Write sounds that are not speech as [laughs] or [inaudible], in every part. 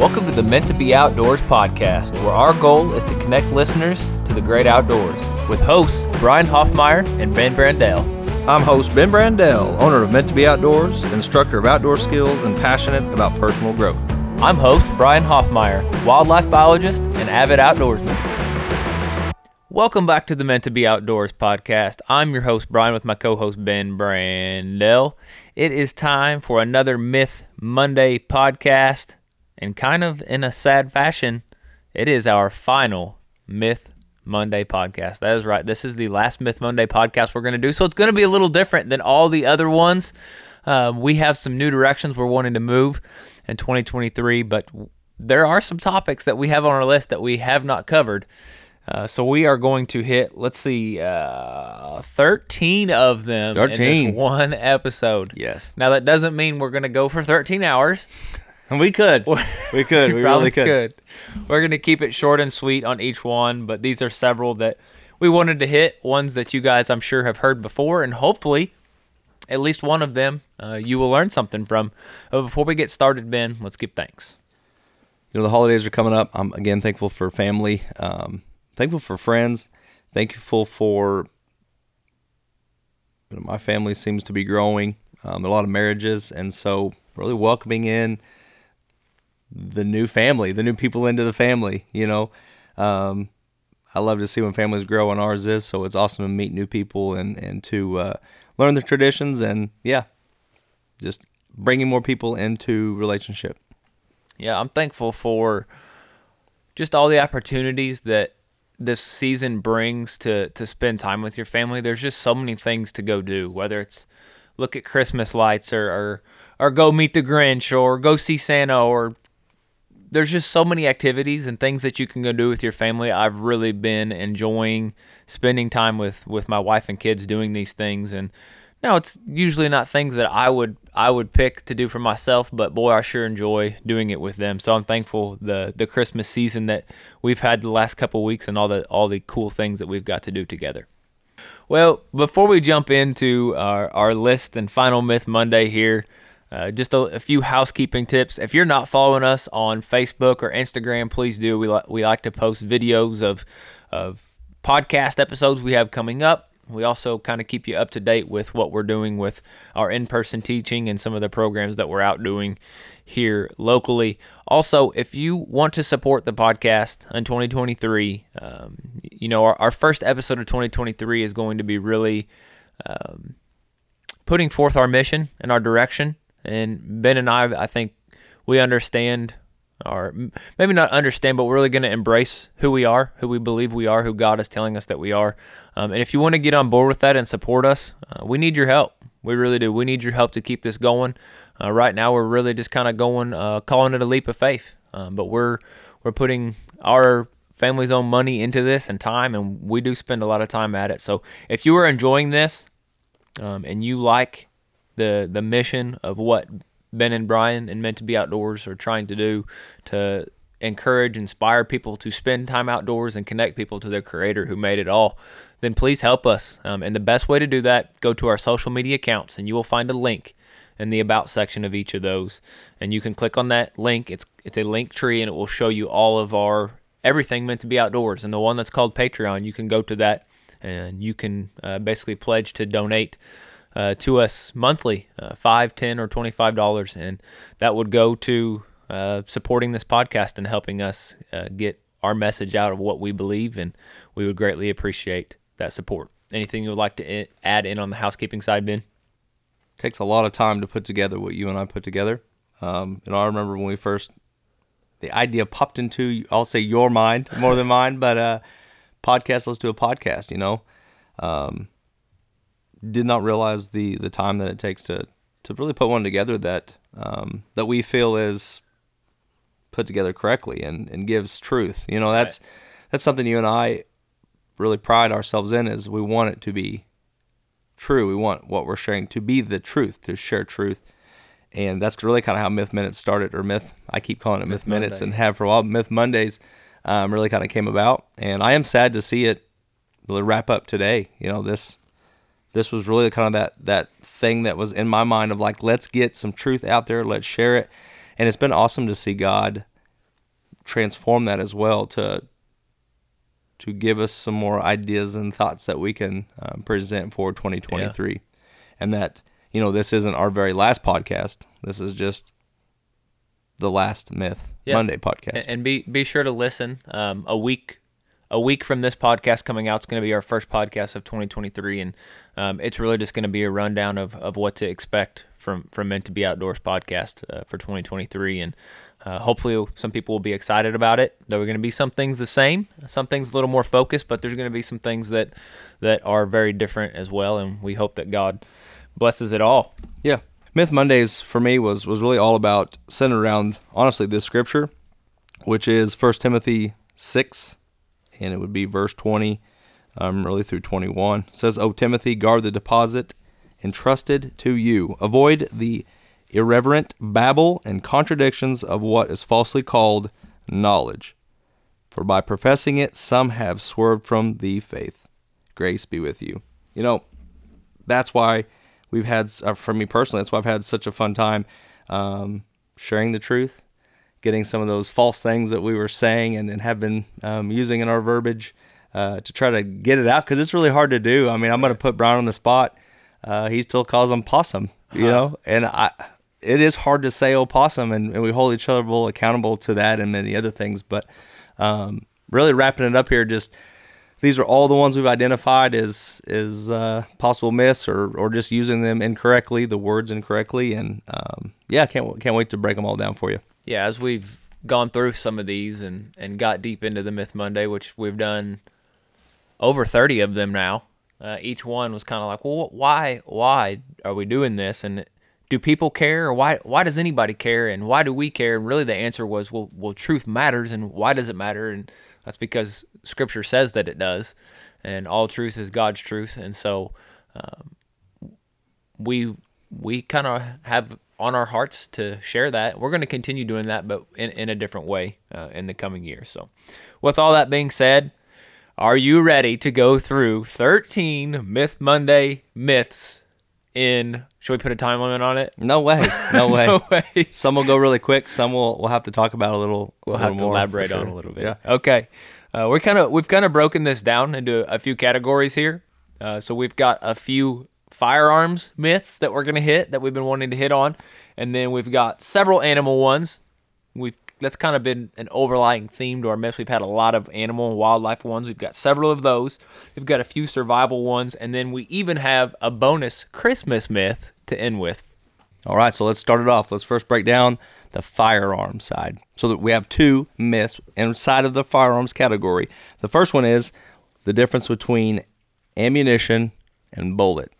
Welcome to the Meant to Be Outdoors podcast, where our goal is to connect listeners to the great outdoors with hosts Brian Hoffmeyer and Ben Brandell. I'm host Ben Brandell, owner of Meant to Be Outdoors, instructor of outdoor skills, and passionate about personal growth. I'm host Brian Hoffmeyer, wildlife biologist and avid outdoorsman. Welcome back to the Meant to Be Outdoors podcast. I'm your host Brian with my co-host Ben Brandell. It is time for another Myth Monday podcast, and kind of in a sad fashion, it is our final Myth Monday podcast. That is right. This is the last Myth Monday podcast we're going to do, so it's going to be a little different than all the other ones. Um, we have some new directions we're wanting to move in 2023, but there are some topics that we have on our list that we have not covered. Uh, so we are going to hit, let's see, uh, 13 of them in 13. just one episode. Yes. Now that doesn't mean we're going to go for 13 hours. We could. We could. [laughs] We probably really could. We're going to keep it short and sweet on each one, but these are several that we wanted to hit, ones that you guys I'm sure have heard before, and hopefully at least one of them uh, you will learn something from. But before we get started, Ben, let's give thanks. You know, the holidays are coming up. I'm again thankful for family, um, thankful for friends, thankful for you know, my family seems to be growing. Um, a lot of marriages, and so really welcoming in the new family, the new people into the family. You know, um, I love to see when families grow, and ours is. So it's awesome to meet new people and and to uh, learn the traditions, and yeah, just bringing more people into relationship. Yeah, I'm thankful for just all the opportunities that this season brings to to spend time with your family. There's just so many things to go do, whether it's look at Christmas lights or or, or go meet the Grinch or go see Santa or there's just so many activities and things that you can go do with your family. I've really been enjoying spending time with with my wife and kids doing these things and now it's usually not things that I would I would pick to do for myself, but boy, I sure enjoy doing it with them. So I'm thankful the the Christmas season that we've had the last couple weeks and all the all the cool things that we've got to do together. Well, before we jump into our, our list and final myth Monday here, uh, just a, a few housekeeping tips. If you're not following us on Facebook or Instagram, please do. We, li- we like to post videos of, of podcast episodes we have coming up. We also kind of keep you up to date with what we're doing with our in person teaching and some of the programs that we're out doing here locally. Also, if you want to support the podcast in 2023, um, you know, our, our first episode of 2023 is going to be really um, putting forth our mission and our direction. And Ben and I, I think we understand, or maybe not understand, but we're really going to embrace who we are, who we believe we are, who God is telling us that we are. Um, and if you want to get on board with that and support us, uh, we need your help. We really do. We need your help to keep this going. Uh, right now, we're really just kind of going, uh, calling it a leap of faith. Um, but we're we're putting our family's own money into this and time, and we do spend a lot of time at it. So if you are enjoying this um, and you like the the mission of what Ben and Brian and Meant to Be Outdoors are trying to do to encourage, inspire people to spend time outdoors and connect people to their Creator who made it all, then please help us. Um, and the best way to do that, go to our social media accounts, and you will find a link in the about section of each of those, and you can click on that link. It's it's a link tree, and it will show you all of our everything meant to be outdoors. And the one that's called Patreon, you can go to that, and you can uh, basically pledge to donate uh, to us monthly, uh, five, ten, or twenty-five dollars, and that would go to uh, supporting this podcast and helping us uh, get our message out of what we believe, and we would greatly appreciate that support. Anything you would like to add in on the housekeeping side, Ben? takes a lot of time to put together what you and I put together. Um, know, I remember when we first, the idea popped into, I'll say your mind more than mine, but uh, podcast, let's do a podcast, you know. Um, did not realize the the time that it takes to to really put one together that um, that we feel is put together correctly and, and gives truth. You know, that's that's something you and I really pride ourselves in is we want it to be true. We want what we're sharing to be the truth, to share truth. And that's really kind of how Myth Minutes started, or Myth, I keep calling it Myth, Myth Minutes Monday. and have for a while. Myth Mondays um, really kind of came about. And I am sad to see it really wrap up today. You know, this this was really kind of that that thing that was in my mind of like, let's get some truth out there, let's share it. And it's been awesome to see God transform that as well to to give us some more ideas and thoughts that we can um, present for 2023 and that you know this isn't our very last podcast this is just the last myth Yeah. monday podcast And, and be be sure to listen. Um, a week a week from this podcast coming out is going to be our first podcast of 2023, and um, it's really just going to be a rundown of, of what to expect from from Meant to Be Outdoors podcast uh, for 2023, and uh, hopefully some people will be excited about it. There are going to be some things the same, some things a little more focused, but there's going to be some things that that are very different as well, and we hope that God blesses it all. Yeah. Myth Mondays for me was was really all about centered around honestly this scripture, which is 1 Timothy 6 and it would be verse 20 um, really through 21. It says, "O Timothy, guard the deposit entrusted to you. Avoid the irreverent babble and contradictions of what is falsely called knowledge. For by professing it some have swerved from the faith. Grace be with you." You know, that's why we've had uh, for me personally that's why i've had such a fun time um, sharing the truth getting some of those false things that we were saying and, and have been um, using in our verbiage uh, to try to get it out because it's really hard to do. I mean i'm going to put Brian on the spot. Uh, he still calls them possum you know? And i it is hard to say opossum and, and we hold each other accountable to that and many other things but um, really wrapping it up here just these are all the ones we've identified as as uh, possible myths or or just using them incorrectly, the words incorrectly, and um, yeah, can't can't wait to break them all down for you. Yeah, as we've gone through some of these and, and got deep into the Myth Monday, which we've done over 30 of them now, uh, each one was kind of like, well, why why are we doing this? And do people care? Or why why does anybody care? And why do we care? And really the answer was, well, well, truth matters. And why does it matter? And that's because Scripture says that it does. And all truth is God's truth. And so we we kind of have on our hearts to share that. We're going to continue doing that, but in, in a different way uh, in the coming years. So, with all that being said, are you ready to go through 13 Myth Monday myths in, should we put a time limit on it? No way, no [laughs] way. No way. Some will go really quick. Some will we'll have to talk about a little. We'll little have to elaborate on a little bit. Yeah. Okay. Uh, we're kind of we've kind of broken this down into a few categories here. Uh, so we've got a few firearms myths that we're gonna hit that we've been wanting to hit on, and then we've got several animal ones. We've that's kind of been an overlying theme to our myths. We've had a lot of animal and wildlife ones. We've got several of those. We've got a few survival ones, and then we even have a bonus Christmas myth to end with. All right, so let's start it off. Let's first break down the firearm side. So that we have two myths inside of the firearms category. The first one is the difference between ammunition and bullet.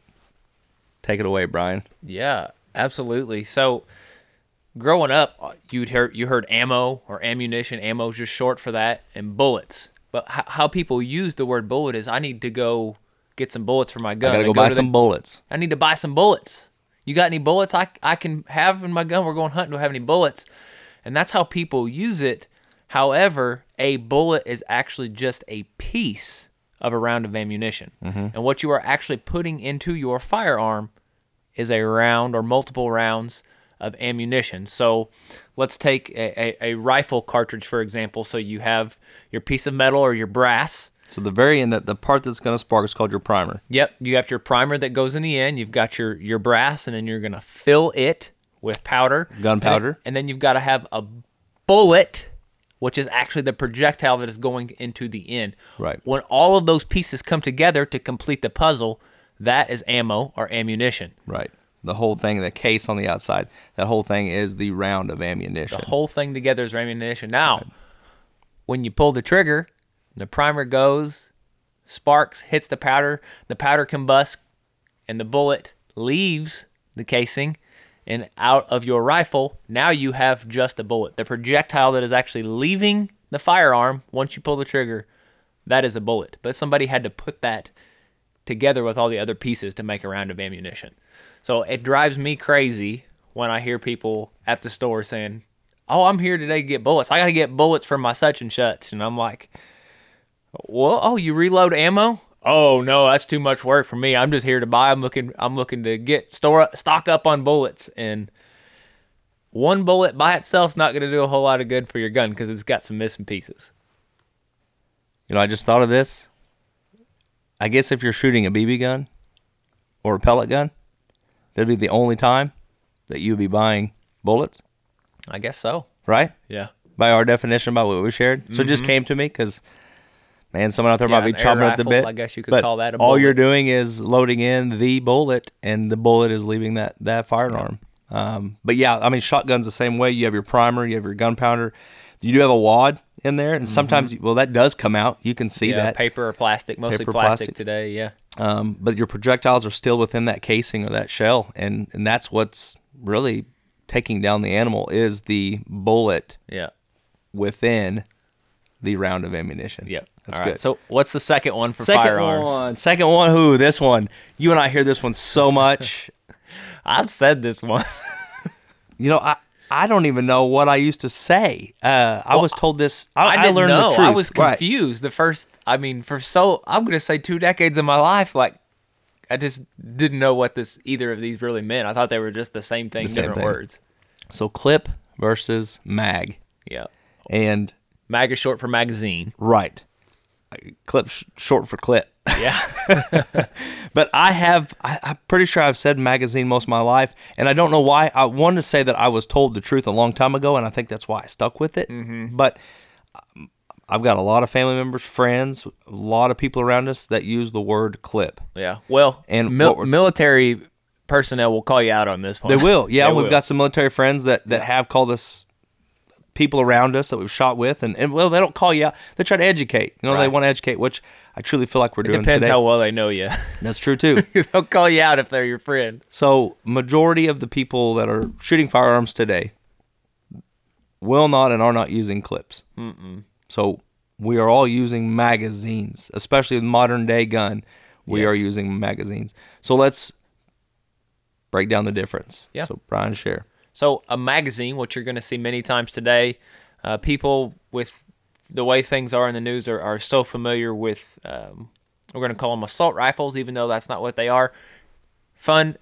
Take it away, Brian. Yeah, absolutely. So, growing up, you'd hear you heard ammo or ammunition. Ammo is just short for that, and bullets. But h- how people use the word bullet is, I need to go get some bullets for my gun. I gotta I go buy some the- bullets. I need to buy some bullets. You got any bullets I, I can have in my gun? We're going hunting. Do I have any bullets? And that's how people use it. However, a bullet is actually just a piece of a round of ammunition. Mm-hmm. And what you are actually putting into your firearm is a round or multiple rounds of ammunition. So let's take a, a, a rifle cartridge, for example. So you have your piece of metal or your brass. So the very end, that the part that's going to spark is called your primer. Yep, you have your primer that goes in the end. You've got your your brass, and then you're gonna fill it with powder, Gunpowder. and, and then you've got to have a bullet, which is actually the projectile that is going into the end. Right. When all of those pieces come together to complete the puzzle, that is ammo or ammunition. Right. The whole thing, the case on the outside, that whole thing is the round of ammunition. The whole thing together is ammunition. Now, when you pull the trigger, the primer goes, sparks, hits the powder, the powder combusts, and the bullet leaves the casing and out of your rifle. Now you have just a bullet. The projectile that is actually leaving the firearm once you pull the trigger, that is a bullet. But somebody had to put that together with all the other pieces to make a round of ammunition. So it drives me crazy when I hear people at the store saying, "Oh, I'm here today to get bullets. I got to get bullets for my such and such." And I'm like, "Well, oh, you reload ammo? Oh no, that's too much work for me. I'm just here to buy. I'm looking. I'm looking to get store stock up on bullets." And one bullet by itself's not going to do a whole lot of good for your gun because it's got some missing pieces. You know, I just thought of this. I guess if you're shooting a BB gun or a pellet gun, that'd be the only time that you would be buying bullets, I guess so. right? Yeah. By our definition, by what we shared. So it just came to me because, man, someone out there Mm-hmm. Yeah, might be an air chomping at the bit. I guess you could but call that a all you're doing is loading in the bullet, and the bullet is leaving that that firearm. Um, but yeah, I mean, shotgun's the same way. You have your primer, you have your gunpowder. You do have a wad in there, and sometimes, well, that does come out. You can see Mm-hmm. yeah, that. paper or plastic, mostly Paper, plastic, plastic. today. Yeah. um, but your projectiles are still within that casing or that shell, and and that's what's really taking down the animal is the bullet Yeah. within the round of ammunition. Yep. that's All right. good. So what's the second one for second firearms? one, second one. Who this one? You and I hear this one so much. [laughs] I've said this one. you know, I. I don't even know what I used to say. Uh, I was told this. I, I I didn't learned know. the truth. I was Right. confused the first. I mean, for so I'm gonna say two decades of my life, like I just didn't know what this either of these really meant. I thought they were just the same thing, The same different thing. words. So clip versus mag, Yeah. and Mag is short for magazine. right, clip sh- short for clip. [laughs] Yeah. [laughs] But I have, I, I'm pretty sure I've said magazine most of my life, and I don't know why. I wanted to say that I was told the truth a long time ago, and I think that's why I stuck with it. Mm-hmm. But um, I've got a lot of family members, friends, a lot of people around us that use the word clip. yeah. Well, And and mil- military personnel will call you out on this one. They will, [laughs] yeah. They we've will. got some military friends that that have called us people around us that we've shot with, and, and well, they don't call you out. They try to educate. You know, they want to educate, which I truly feel like we're It doing depends today. how well they know you. [laughs] That's true too. [laughs] They'll call you out if they're your friend. So, majority of the people that are shooting firearms today will not and are not using clips. Mm-mm. So, we are all using magazines, especially with modern day gun. We Yes. are using magazines. So let's break down the difference. Yeah. So Brian, share. So a magazine, which you're going to see many times today, uh, people with the way things are in the news are, are so familiar with. Um, we're going to call them assault rifles, even though that's not what they are. Fun.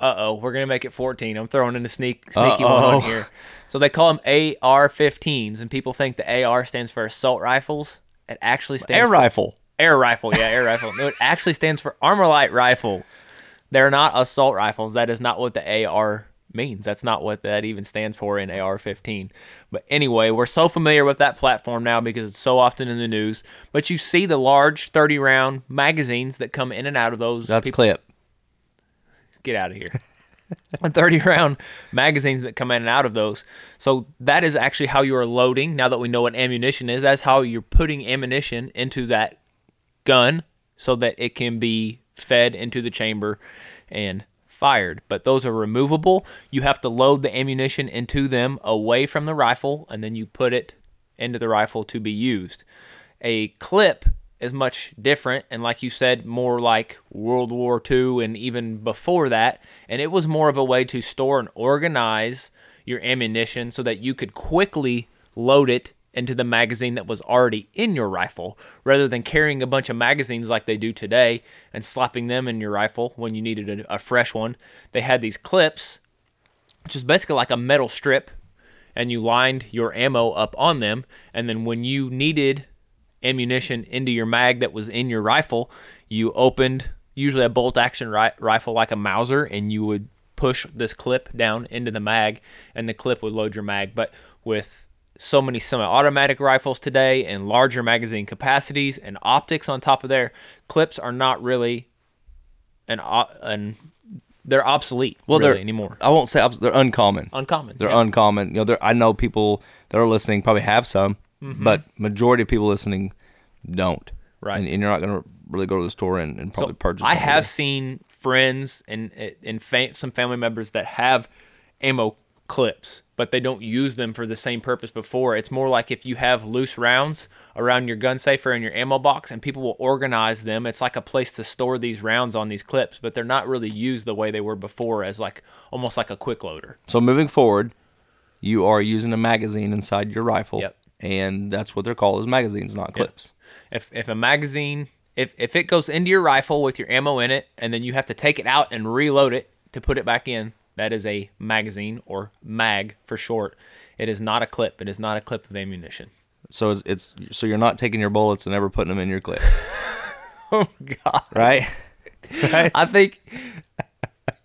Uh oh, we're going to make it 14. I'm throwing in a sneak sneaky one Uh-oh. on here. So they call them AR-15s, and people think the AR stands for assault rifles. It actually stands Air for rifle. Air rifle, yeah, air rifle. No, it actually stands for ArmaLite rifle. They're not assault rifles. That is not what the AR means. That's not what that even stands for in AR-15. But anyway, we're so familiar with that platform now because it's so often in the news. But you see the large 30-round magazines that come in and out of those. That's People- clip. get out of here. [laughs] 30 round magazines that come in and out of those. So that is actually how you are loading. Now that we know what ammunition is, that's how you're putting ammunition into that gun so that it can be fed into the chamber and fired. But those are removable. You have to load the ammunition into them away from the rifle and then you put it into the rifle to be used. A clip is much different and like you said more like World War II and even before that and it was more of a way to store and organize your ammunition so that you could quickly load it into the magazine that was already in your rifle rather than carrying a bunch of magazines like they do today and slapping them in your rifle when you needed a, a fresh one. They had these clips, which is basically like a metal strip, and you lined your ammo up on them. And then when you needed ammunition into your mag that was in your rifle, you opened usually a bolt action ri- rifle like a Mauser and you would push this clip down into the mag and the clip would load your mag. But with so many semi-automatic rifles today and larger magazine capacities and optics on top of there, clips are not really an o- an they're obsolete Well, really they're anymore. I won't say obs- they're uncommon. Uncommon. They're yeah. uncommon. You know, I know people that are listening probably have some, but majority of people listening don't. Mm-hmm. Right. And, and you're not going to really go to the store and, and probably So, purchase. I have either. seen friends and and fa- some family members that have ammo clips, but they don't use them for the same purpose before. It's more like if you have loose rounds around your gun safe or in your ammo box, and people will organize them. It's like a place to store these rounds on these clips, but they're not really used the way they were before, as like almost like a quick loader. So moving forward, you are using a magazine inside your rifle. Yep. And that's what they're called is magazines, not clips. If if a magazine if if it goes into your rifle with your ammo in it, and then you have to take it out and reload it to put it back in, That is a magazine or mag for short. It is not a clip. It is not a clip of ammunition. So it's, it's so you're not taking your bullets and ever putting them in your clip, [laughs] Oh God. right? right? I think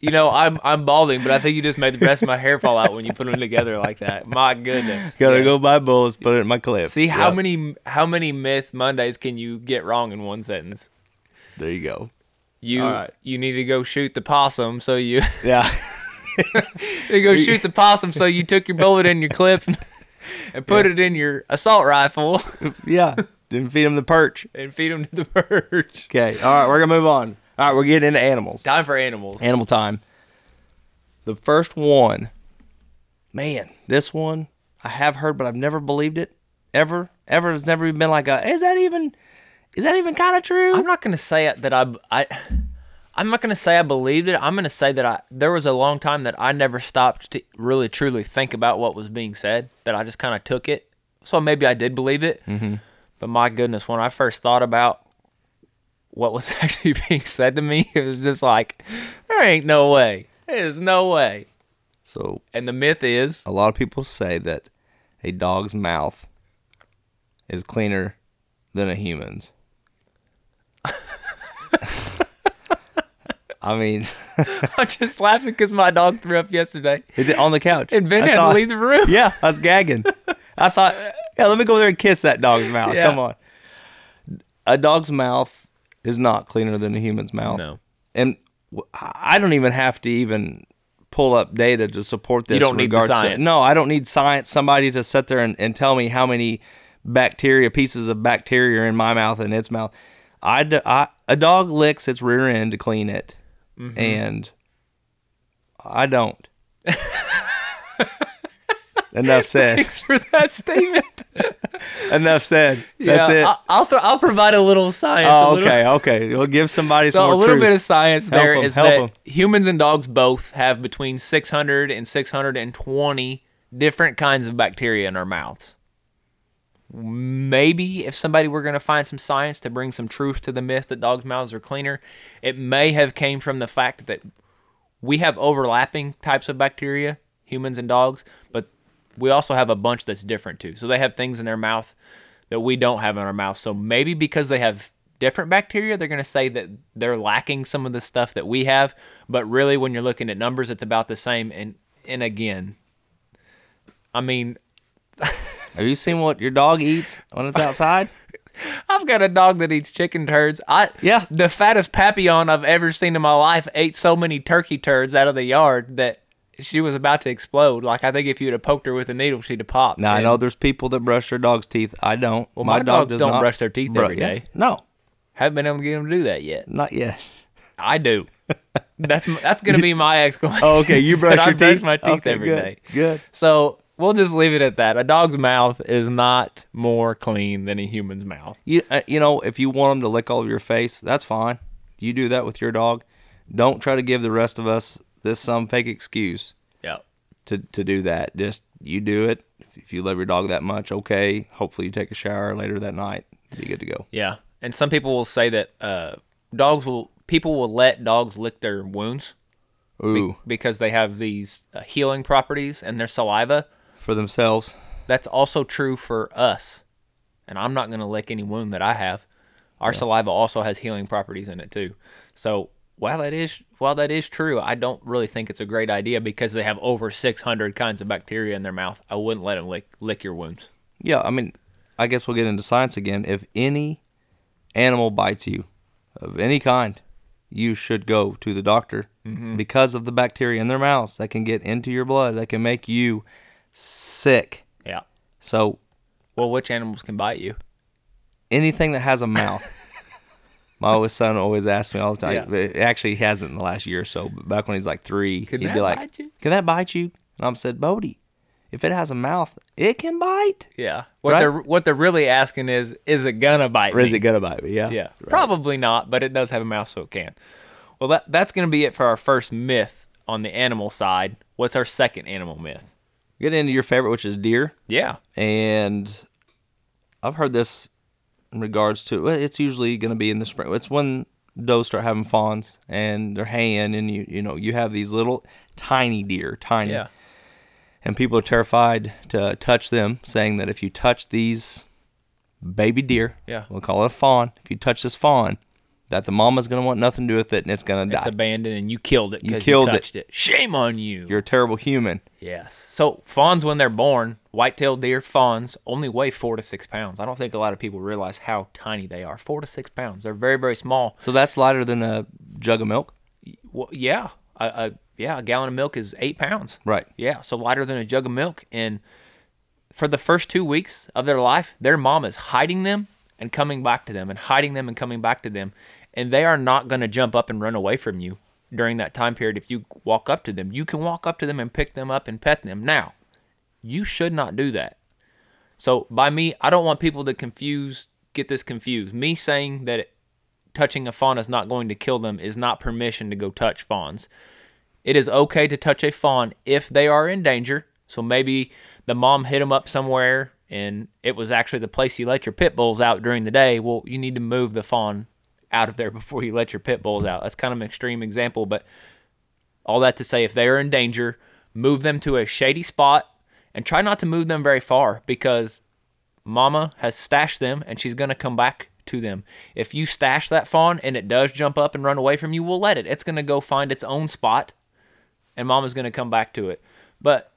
you know, I'm I'm balding, but I think you just made the rest of my hair fall out when you put them together like that. My goodness. Gotta Yeah. go buy bullets, put it in my clip. See how Yep. many how many myth Mondays can you get wrong in one sentence? There you go. You right. you need to go shoot the possum, so you Yeah. [laughs] [laughs] you go shoot the possum, so you took your bullet in your clip [laughs] and put it in your assault rifle [laughs] yeah. Didn't feed him the perch. and feed them to the perch. Okay. All right. We're gonna move on. All right. We're getting into animals. Time for animals. Animal time. The first one, man, this one I have heard, but I've never believed it. Ever, ever. has never been like a. Is that even? Is that even kind of true? I'm not gonna say it that I I I'm not gonna say I believed it. I'm gonna say that I there was a long time that I never stopped to really truly think about what was being said. That I just kind of took it. So maybe I did believe it. Mm-hmm. But my goodness, when I first thought about what was [laughs] actually being said to me, it was just like, there ain't no way. There's no way. so And the myth is, a lot of people say that a dog's mouth is cleaner than a human's. [laughs] I mean, [laughs] I'm just laughing because my dog threw up yesterday. it on the couch. And Ben I had saw to leave the room. Yeah, I was gagging. I thought, [laughs] yeah, let me go there and kiss that dog's mouth. Yeah. Come on. A dog's mouth is not cleaner than a human's mouth. No. And I don't even have to even pull up data to support this. You don't need the regards to- science. no, I don't need science. Somebody to sit there and, and tell me how many bacteria, pieces of bacteria are in my mouth and its mouth. I, d- I- a dog licks its rear end to clean it, Mm-hmm. and I don't. [laughs] Enough said. Thanks for that statement. [laughs] Enough said. That's yeah, it. I'll th- I'll provide a little science. oh, little- okay, okay. We'll give somebody some So a little truth. bit of science Help there 'em, is that 'em. humans and dogs both have between 600 and 620 different kinds of bacteria in our mouths. Maybe if somebody were going to find some science to bring some truth to the myth that dogs' mouths are cleaner, it may have came from the fact that we have overlapping types of bacteria, humans and dogs, but we also have a bunch that's different too. So they have things in their mouth that we don't have in our mouth. So maybe because they have different bacteria, they're going to say that they're lacking some of the stuff that we have. But really, when you're looking at numbers, it's about the same. And and again, I mean, [laughs] Have you seen what your dog eats when it's outside? [laughs] I've got a dog that eats chicken turds. I Yeah. the fattest Papillon I've ever seen in my life ate so many turkey turds out of the yard that she was about to explode. Like I think if you'd have poked her with a needle, she'd have popped. now I know there's people that brush their dog's teeth. I don't. Well, my dog dogs don't brush their teeth bru- every yeah. No, haven't been able to get them to do that yet. not yet. I do. That's that's gonna be my [laughs] exclamation. Oh, okay. You [laughs] brush your I brush my teeth Okay, every good, day. Good. So we'll just leave it at that. A dog's mouth is not more clean than a human's mouth. You uh, you know if you want them to lick all of your face, that's fine. You do that with your dog. Don't try to give the rest of us this some fake excuse Yeah. to to do that. Just you do it. If, you love your dog that much, okay. Hopefully you take a shower later that night. Be good to go. Yeah. And some people will say that uh, dogs will people will let dogs lick their wounds be- Ooh, because they have these uh, healing properties in their saliva. For themselves. That's also true for us. And I'm not going to lick any wound that I have. Our saliva also has healing properties in it too. So while that is while that is true, I don't really think it's a great idea because they have over 600 kinds of bacteria in their mouth. I wouldn't let them lick lick your wounds. Yeah, I mean, I guess we'll get into science again. If any animal bites you of any kind, you should go to the doctor Mm-hmm. because of the bacteria in their mouths that can get into your blood that can make you sick. Yeah. So Well, which animals can bite you? anything that has a mouth. [laughs] My oldest son always asks me all the time. Yeah. but Actually, he hasn't in the last year or so. But back when he's like three, Can he'd be like? "Can that bite you?" And I'm said, "Bodie, if it has a mouth, it can bite. Yeah. What Right? they're what they're really asking is is it gonna bite Or is me? it gonna bite me? Yeah, Yeah. Right. Probably not, but it does have a mouth so it can. Well, that that's going to be it for our first myth on the animal side. What's our second animal myth? Get into your favorite, which is deer. Yeah. and I've heard this in regards to it's usually going to be in the spring. It's when does start having fawns and they're haying, and you you know you have these little tiny deer, tiny, Yeah. and people are terrified to touch them, saying that if you touch these baby deer, Yeah. we'll call it a fawn. If you touch this fawn, that the mama's gonna want nothing to do with it, and it's gonna die. It's abandoned and you killed it You killed it. touched it. Shame on you. You're a terrible human. Yes. So fawns, when they're born, white-tailed deer fawns only weigh four to six pounds. I don't think a lot of people realize how tiny they are. Four to six pounds. They're very, very small. So that's lighter than a jug of milk, Well, yeah, a, a yeah, a gallon of milk is eight pounds. right? Yeah, so lighter than a jug of milk. And for the first two weeks of their life, their mom is hiding them and coming back to them, and hiding them and coming back to them. And they are not going to jump up and run away from you during that time period if you walk up to them. You can walk up to them and pick them up and pet them. Now, you should not do that. So, by me, I don't want people to confuse, get this confused. Me saying that touching a fawn is not going to kill them is not permission to go touch fawns. It is okay to touch a fawn if they are in danger. So maybe the mom hit them up somewhere and it was actually the place you let your pit bulls out during the day. Well, you need to move the fawn out of there before you let your pit bulls out. That's kind of an extreme example, but all that to say, if they are in danger, move them to a shady spot and try not to move them very far because mama has stashed them and she's going to come back to them. If you stash that fawn and it does jump up and run away from you, we'll let it. It's going to go find its own spot and mama's going to come back to it. But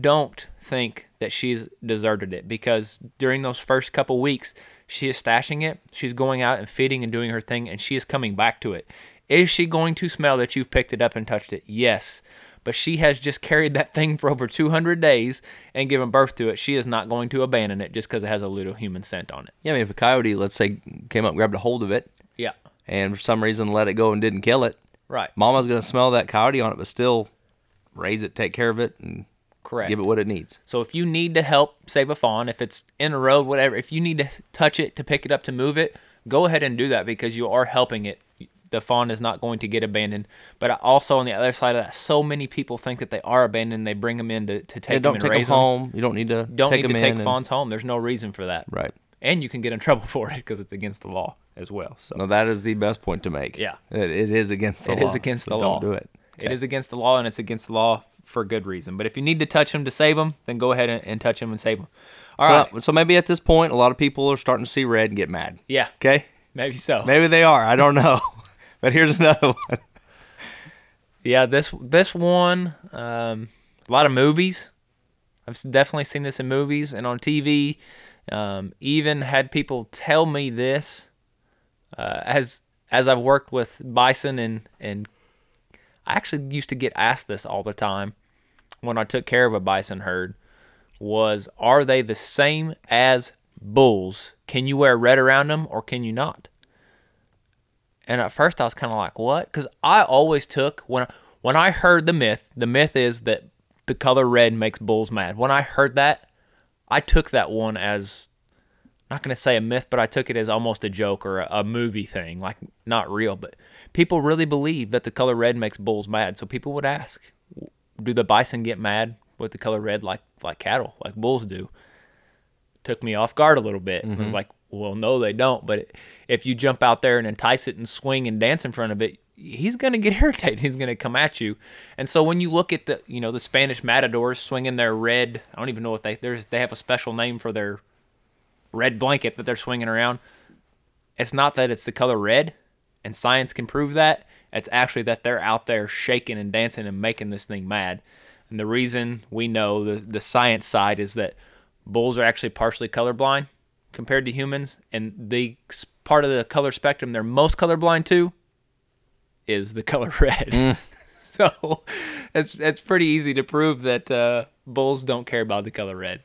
don't think that she's deserted it because during those first couple weeks, she is stashing it, she's going out and feeding and doing her thing, and she is coming back to it. Is she going to smell that you've picked it up and touched it? Yes. But she has just carried that thing for over 200 days and given birth to it. She is not going to abandon it just because it has a little human scent on it. Yeah, I mean, if a coyote, let's say, came up, grabbed a hold of it, Yeah. and for some reason let it go and didn't kill it, Right. mama's gonna smell that coyote on it, but still raise it, take care of it, and Correct. give it what it needs. So if you need to help save a fawn, if it's in a road, whatever, if you need to touch it to pick it up to move it, go ahead and do that because you are helping it. The fawn is not going to get abandoned. But also on the other side of that, so many people think that they are abandoned. They bring them in to, to take Yeah, them don't and take them raise them. home. You don't need to Don't take need to take and- fawns home. There's no reason for that. right. And you can get in [laughs] trouble for it because it's against the law as well. So No, that is the best point to make. Yeah. it, it is against the It law. is against so the law. Don't do it. It is against the law, and it's against the law for good reason. But if you need to touch them to save them, then go ahead and, and touch them and save them. All so, right. so maybe at this point, a lot of people are starting to see red and get mad. Yeah. Okay, Maybe so. maybe they are. I don't know. [laughs] but here's another one. Yeah, this this one, um, a lot of movies. I've definitely seen this in movies and on TV. Um, even had people tell me this uh, as as I've worked with bison and and I actually used to get asked this all the time when I took care of a bison herd was are they the same as bulls? Can you wear red around them or can you not? And at first I was kind of like, what? Because I always took when when I heard the myth. The myth is that the color red makes bulls mad. When I heard that, I took that one as not going to say a myth, but I took it as almost a joke or a, a movie thing, like not real. But people really believe that the color red makes bulls mad. So people would ask, do the bison get mad with the color red like like cattle, like bulls do? Took me off guard a little bit. I was mm-hmm. like, well, no, they don't. But if you jump out there and entice it and swing and dance in front of it, he's going to get [laughs] irritated. He's going to come at you. And so when you look at the, you know, the Spanish matadors swinging their red, I don't even know what they there's they have a special name for their red blanket that they're swinging around. It's not that it's the color red, and science can prove that. It's actually that they're out there shaking and dancing and making this thing mad. And the reason we know the the science side is that bulls are actually partially colorblind compared to humans, and the part of the color spectrum they're most colorblind to is the [laughs] color red. [laughs] so it's it's pretty easy to prove that uh, bulls don't care about the color red.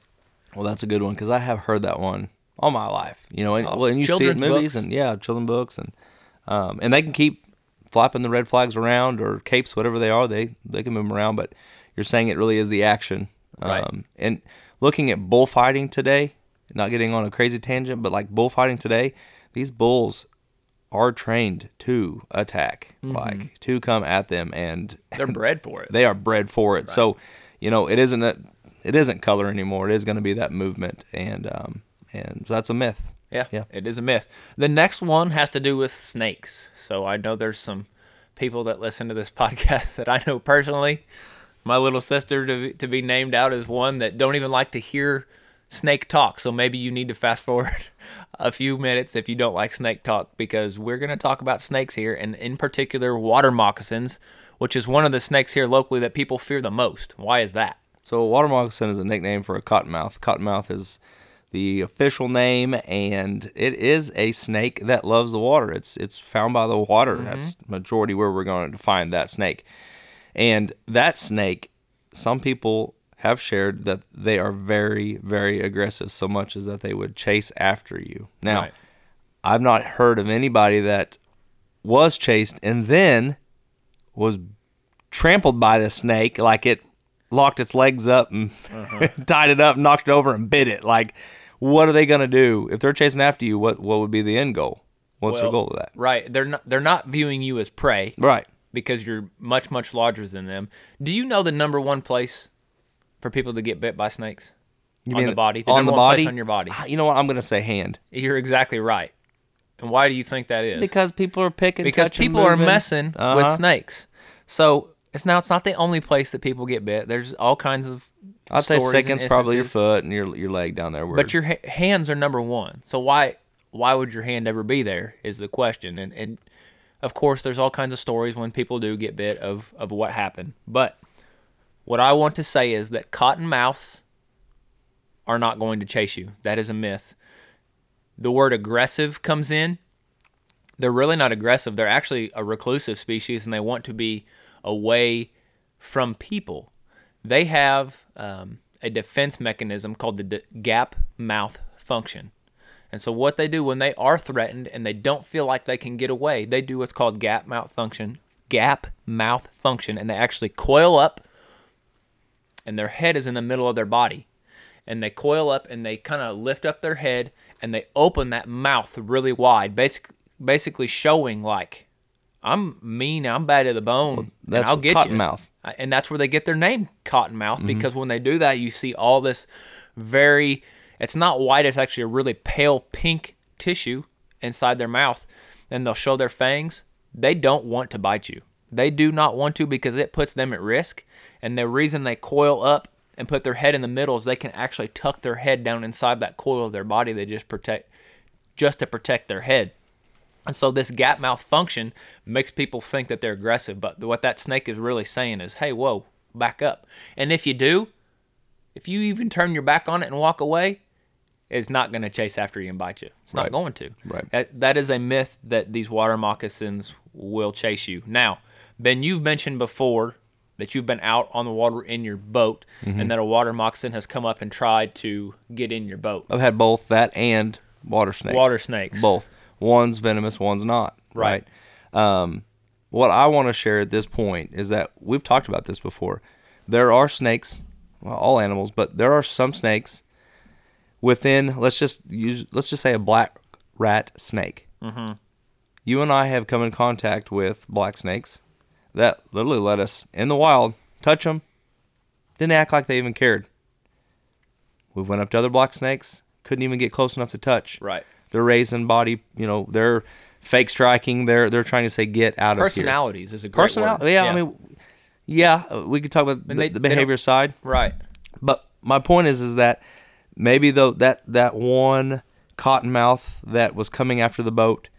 Well, that's a good one because I have heard that one all my life. You know, and, Oh, well, and you see it in movies books. and yeah, children books and um, and they can keep flapping the red flags around or capes, whatever they are. They they can move them around, but you're saying it really is the action. Right. Um, and looking at bullfighting today, not getting on a crazy tangent, but like bullfighting today, these bulls are trained to attack, Mm-hmm. like to come at them, and [laughs] They're bred for it. they are bred for it. So, you know, it isn't a, it isn't color anymore. It is going to be that movement, and um, and so that's a myth. Yeah, Yeah. it is a myth. The next one has to do with snakes. So I know there's some people that listen to this [laughs] podcast that I know personally. My little sister to be, to be named out as one that don't even like to hear snake talk. So maybe you need to fast forward [laughs] a few minutes if you don't like snake talk because we're going to talk about snakes here and in particular water moccasins, which is one of the snakes here locally that people fear the most. Why is that? So water moccasin is a nickname for a cottonmouth. Cottonmouth is the official name, and it is a snake that loves the water. It's it's found by the water. Mm-hmm. That's majority where we're going to find that snake. And that snake, some people have shared that they are very, very aggressive, so much as that they would chase after you. Now, Right. I've not heard of anybody that was chased and then was trampled by the snake, like it locked its legs up and uh-huh. [laughs] tied it up, knocked it over, and bit it. Like, what are they gonna do if they're chasing after you? What what would be the end goal? What's their Well, goal of that? Right. They're not they're not viewing you as prey. Right. because you're much much larger than them. Do you know the number one place for people to get bit by snakes? on the body. on the one place body on your body. Ah, You know what? I'm gonna say hand You're exactly right. And why do you think that is? because people are picking because touching, people are messing with Uh-huh. snakes. So it's now it's not the only place that people get bit. There's all kinds of I'd say second's probably your foot and your your leg down there. Where, But your ha- hands are number one. So why why would your hand ever be there is the question. And and of course there's all kinds of stories when people do get bit of of what happened. But what I want to say is that cottonmouths are not going to chase you. That is a myth. The word aggressive comes in. They're really not aggressive. They're actually a reclusive species and they want to be away from people. They have um, a defense mechanism called the d- gap mouth function. And so, what they do when they are threatened and they don't feel like they can get away, they do what's called gap mouth function. Gap mouth function, and they actually coil up, and their head is in the middle of their body. And they coil up and they kind of lift up their head and they open that mouth really wide, basic, basically showing like, I'm mean, I'm bad to the bone, and that's I'll what get you. cottonmouth. And that's where they get their name cottonmouth mm-hmm. because when they do that you see all this very it's not white it's actually a really pale pink tissue inside their mouth and they'll show their fangs. They don't want to bite you. They do not want to because it puts them at risk and the reason they coil up and put their head in the middle is they can actually tuck their head down inside that coil of their body they just protect just to protect their head and so this gap mouth function makes people think that they're aggressive, but what that snake is really saying is, "Hey, whoa, back up." And if you do, if you even turn your back on it and walk away, it's not going to chase after you and bite you. It's not going to. Right. That, that is a myth that these water moccasins will chase you. Now, Ben, you've mentioned before that you've been out on the water in your boat Mm-hmm. and that a water moccasin has come up and tried to get in your boat. I've had both that and water snakes. Water snakes. Both. One's venomous, one's not. Right. Right. Um, what I want to share at this point is that we've talked about this before. There are snakes, well, all animals, but there are some snakes within. Let's just use. Let's just say a black rat snake. Mm-hmm. You and I have come in contact with black snakes that literally let us in the wild touch them. Didn't act like they even cared. We went up to other black snakes, couldn't even get close enough to touch. Right. They're raising body, you know, they're fake striking. They're they're trying to say get out of here. Personalities is a great Personality. word. Yeah, I mean, yeah, we could talk about the, they- the behavior side, right. but my point is, is that maybe though that that one cottonmouth that was coming after the boat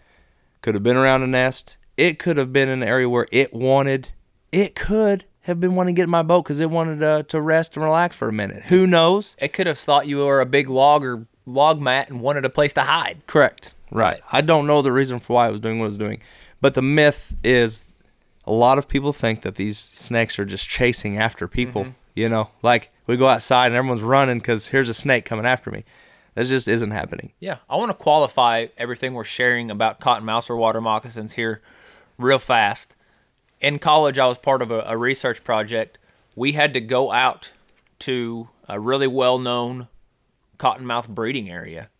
could have been around a nest. It could have been in an area where it wanted. It could have been wanting to get in my boat because it wanted uh, to rest and relax for a minute. Who knows? It could have thought you were a big log or log mat and wanted a place to hide. Correct. Right. I don't know the reason for why I was doing what I was doing, but the myth is a lot of people think that these snakes are just chasing after people. Mm-hmm. You know, like we go outside and everyone's running because here's a snake coming after me. That just isn't happening. Yeah, I want to qualify everything we're sharing about cottonmouths or water moccasins here real fast. In college, I was part of a, a research project. We had to go out to a really well known cottonmouth breeding area.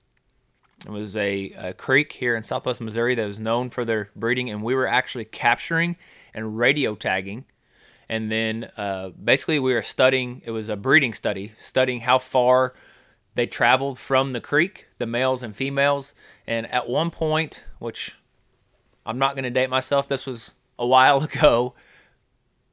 It was a, a creek here in southwest Missouri that was known for their breeding, and we were actually capturing and radio tagging. And then uh, basically, we were studying, it was a breeding study, studying how far they traveled from the creek, the males and females, and at one point, which I'm not going to date myself, this was a while [laughs] ago.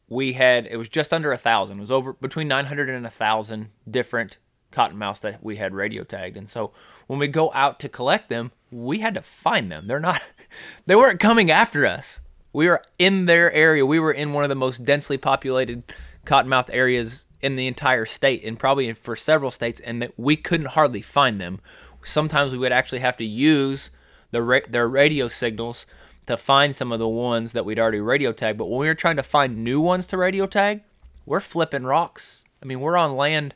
We had it was just under a thousand. It was over between 900 and a thousand different cottonmouths that we had radio tagged. And so when we go out to collect them, we had to find them. They're not, [laughs] they weren't coming after us. We were in their area. We were in one of the most densely populated cottonmouth areas in the entire state and probably for several states, and that we couldn't hardly find them. Sometimes we would actually have to use the ra- their radio signals to find some of the ones that we'd already radio tagged. But when we were trying to find new ones to radio tag, we're flipping rocks. I mean, we're on land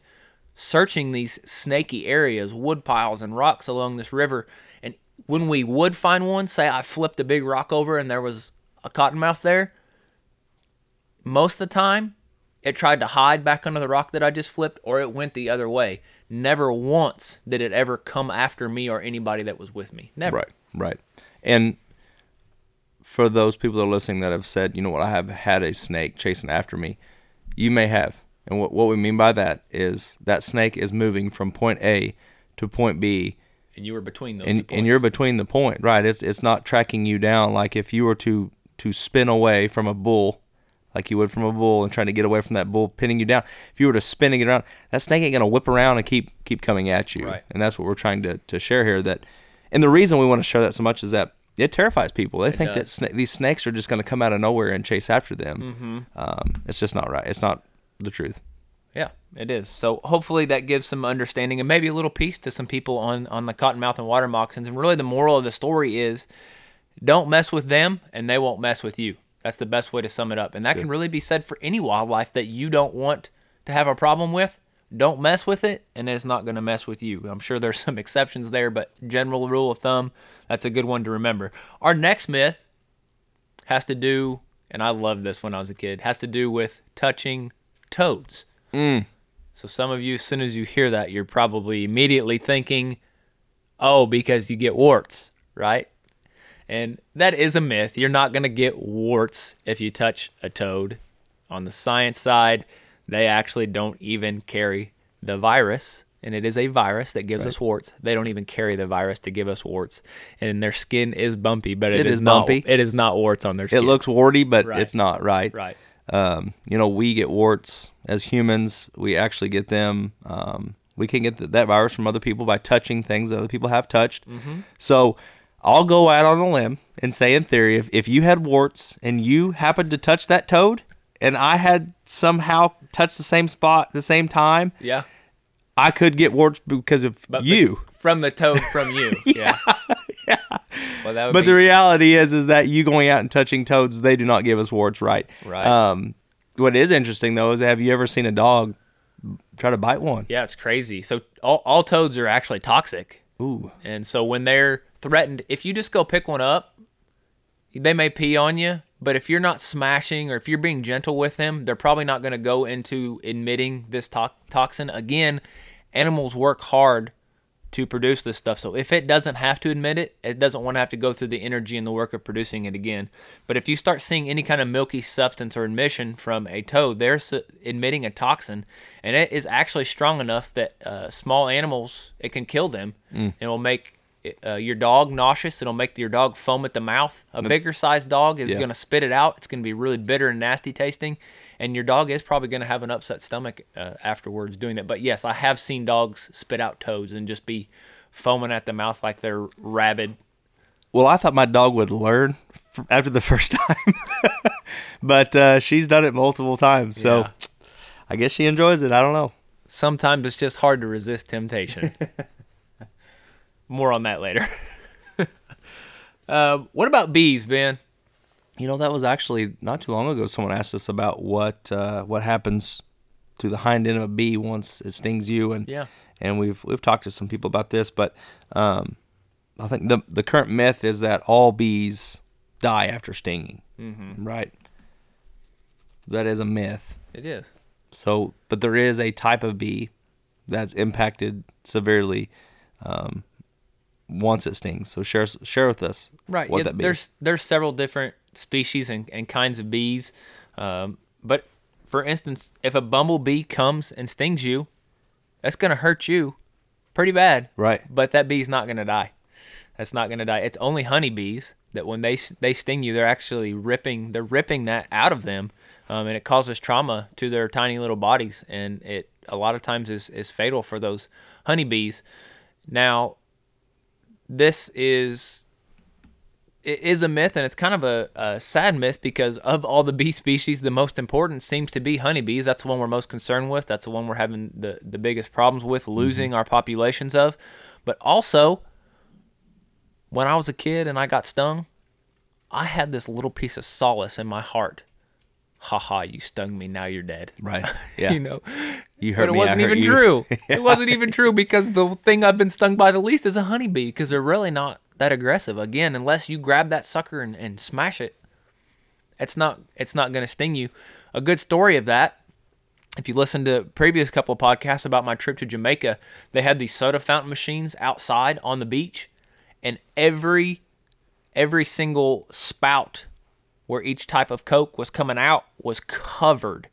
searching these snaky areas, wood piles, and rocks along this river. And when we would find one, say I flipped a big rock over and there was a cottonmouth there, most of the time it tried to hide back under the rock that I just flipped or it went the other way. Never once did it ever come after me or anybody that was with me. Never. Right, right. And for those people that are listening that have said, you know what, I have had a snake chasing after me, you may have. And what, what we mean by that is that snake is moving from point A to point B. And you were between those and, and you're between the point, right? It's it's not tracking you down like if you were to to spin away from a bull, like you would from a bull, and trying to get away from that bull pinning you down. If you were to spinning it around, that snake ain't gonna whip around and keep keep coming at you. Right. And that's what we're trying to to share here. That, and the reason we want to share that so much is that it terrifies people. They think that sna- these snakes are just gonna come out of nowhere and chase after them. Mm-hmm. Um, it's just not right. It's not the truth. Yeah, it is. So hopefully that gives some understanding and maybe a little peace to some people on on the cottonmouth and water moccasins. And really, the moral of the story is, don't mess with them, and they won't mess with you. That's the best way to sum it up. And that can really be said for any wildlife that you don't want to have a problem with. Don't mess with it, and it's not going to mess with you. I'm sure there's [laughs] some exceptions there, but general rule of thumb, that's a good one to remember. Our next myth has to do, and I loved this when I was a kid, has to do with touching toads. Mm. So some of you, as soon as you hear that, you're probably immediately thinking, "Oh, because you get warts, right?" And that is a myth. You're not going to get warts if you touch a toad. On the science side, they actually don't even carry the virus, and it is a virus that gives us warts. They don't even carry the virus to give us warts, and their skin is bumpy, but It is, is not. bumpy. It is not warts on their skin. It looks warty, but Right. it's not right. right. Um, you know, we get warts as humans. We actually get them. Um, we can get th- that virus from other people by touching things that other people have touched. So I'll go out on a limb and say, in theory, if, if you had warts and you happened to touch that toad and I had somehow touched the same spot at the same time, Yeah. I could get warts because of But you. from the toad from you. [laughs] yeah. [laughs] Well, that But be, the reality is, is that you going out and touching toads, they do not give us warts, right? Right. Um, what is interesting though is, have you ever seen a dog try to bite one? yeah, it's crazy. So all, all toads are actually toxic. Ooh. And so when they're threatened, if you just go pick one up, they may pee on you. But if you're not smashing or if you're being gentle with them, they're probably not going to go into emitting this to- toxin. Again, animals work hard to produce this stuff. So if it doesn't have to admit it, it doesn't want to have to go through the energy and the work of producing it again. But if you start seeing any kind of milky substance or emission from a toad, they're emitting a toxin, and it is actually strong enough that uh, small animals it can kill them. and It will make uh, your dog nauseous. It'll make your dog foam at the mouth. A bigger sized dog is Yeah. going to spit it out. It's going to be really bitter and nasty tasting, and your dog is probably going to have an upset stomach uh, afterwards doing that. But yes, I have seen dogs spit out toads and just be foaming at the mouth like they're rabid. Well, I thought my dog would learn after the [laughs] first time, [laughs] but uh, she's done it multiple times. So Yeah. I guess she enjoys it. I don't know. Sometimes it's just hard to resist temptation. [laughs] More on that later. [laughs] uh, what about bees, Ben? You know, that was actually not too long ago. Someone asked us about what uh, what happens to the hind end of a bee once it stings you, and Yeah. and we've we've talked to some people about this, but um, I think the the current myth is that all bees die after stinging, mm-hmm. right? That is a myth. It is. So, but there is a type of bee that's impacted severely um, once it stings. So share share with us Right. what yeah, that bee. there's there's several different species and, and kinds of bees. Um, but for instance, if a bumblebee comes and stings you, that's gonna hurt you pretty bad. Right. But that bee's not going to die. That's not going to die. It's only honeybees that when they they sting you, they're actually ripping they're ripping that out of them, um, and it causes trauma to their tiny little bodies, and it a lot of times is is fatal for those honeybees. Now, this is it is a myth, and it's kind of a, a sad myth because of all the bee species, the most important seems to be honeybees. That's the one we're most concerned with. That's the one we're having the, the biggest problems with mm-hmm. losing our populations of. But also, when I was a kid and I got stung, I had this little piece of solace in my heart. Ha ha, you stung me, now you're dead. Right. [laughs] Yeah. you know, You hurt but it me, wasn't even you. true. [laughs] It wasn't even true because the thing I've been stung by the least is a honeybee because they're really not that aggressive. Again, unless you grab that sucker and, and smash it, it's not it's not going to sting you. A good story of that. If you listen to previous couple of podcasts about my trip to Jamaica, they had these soda fountain machines outside on the beach, and every every single spout where each type of Coke was coming out was covered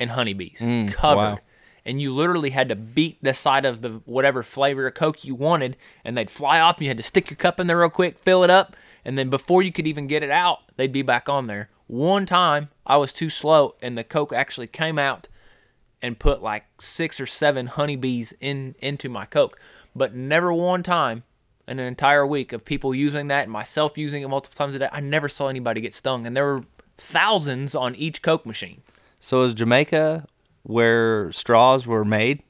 in honeybees. Mm, covered. wow. And you literally had to beat the side of the whatever flavor of Coke you wanted, and they'd fly off, and you had to stick your cup in there real quick, fill it up, and then before you could even get it out, they'd be back on there. One time, I was too slow, and the Coke actually came out and put like six or seven honeybees in into my Coke. But never one time in an entire week of people using that and myself using it multiple times a day, I never saw anybody get stung. And there were thousands on each Coke machine. So is Jamaica where straws were made?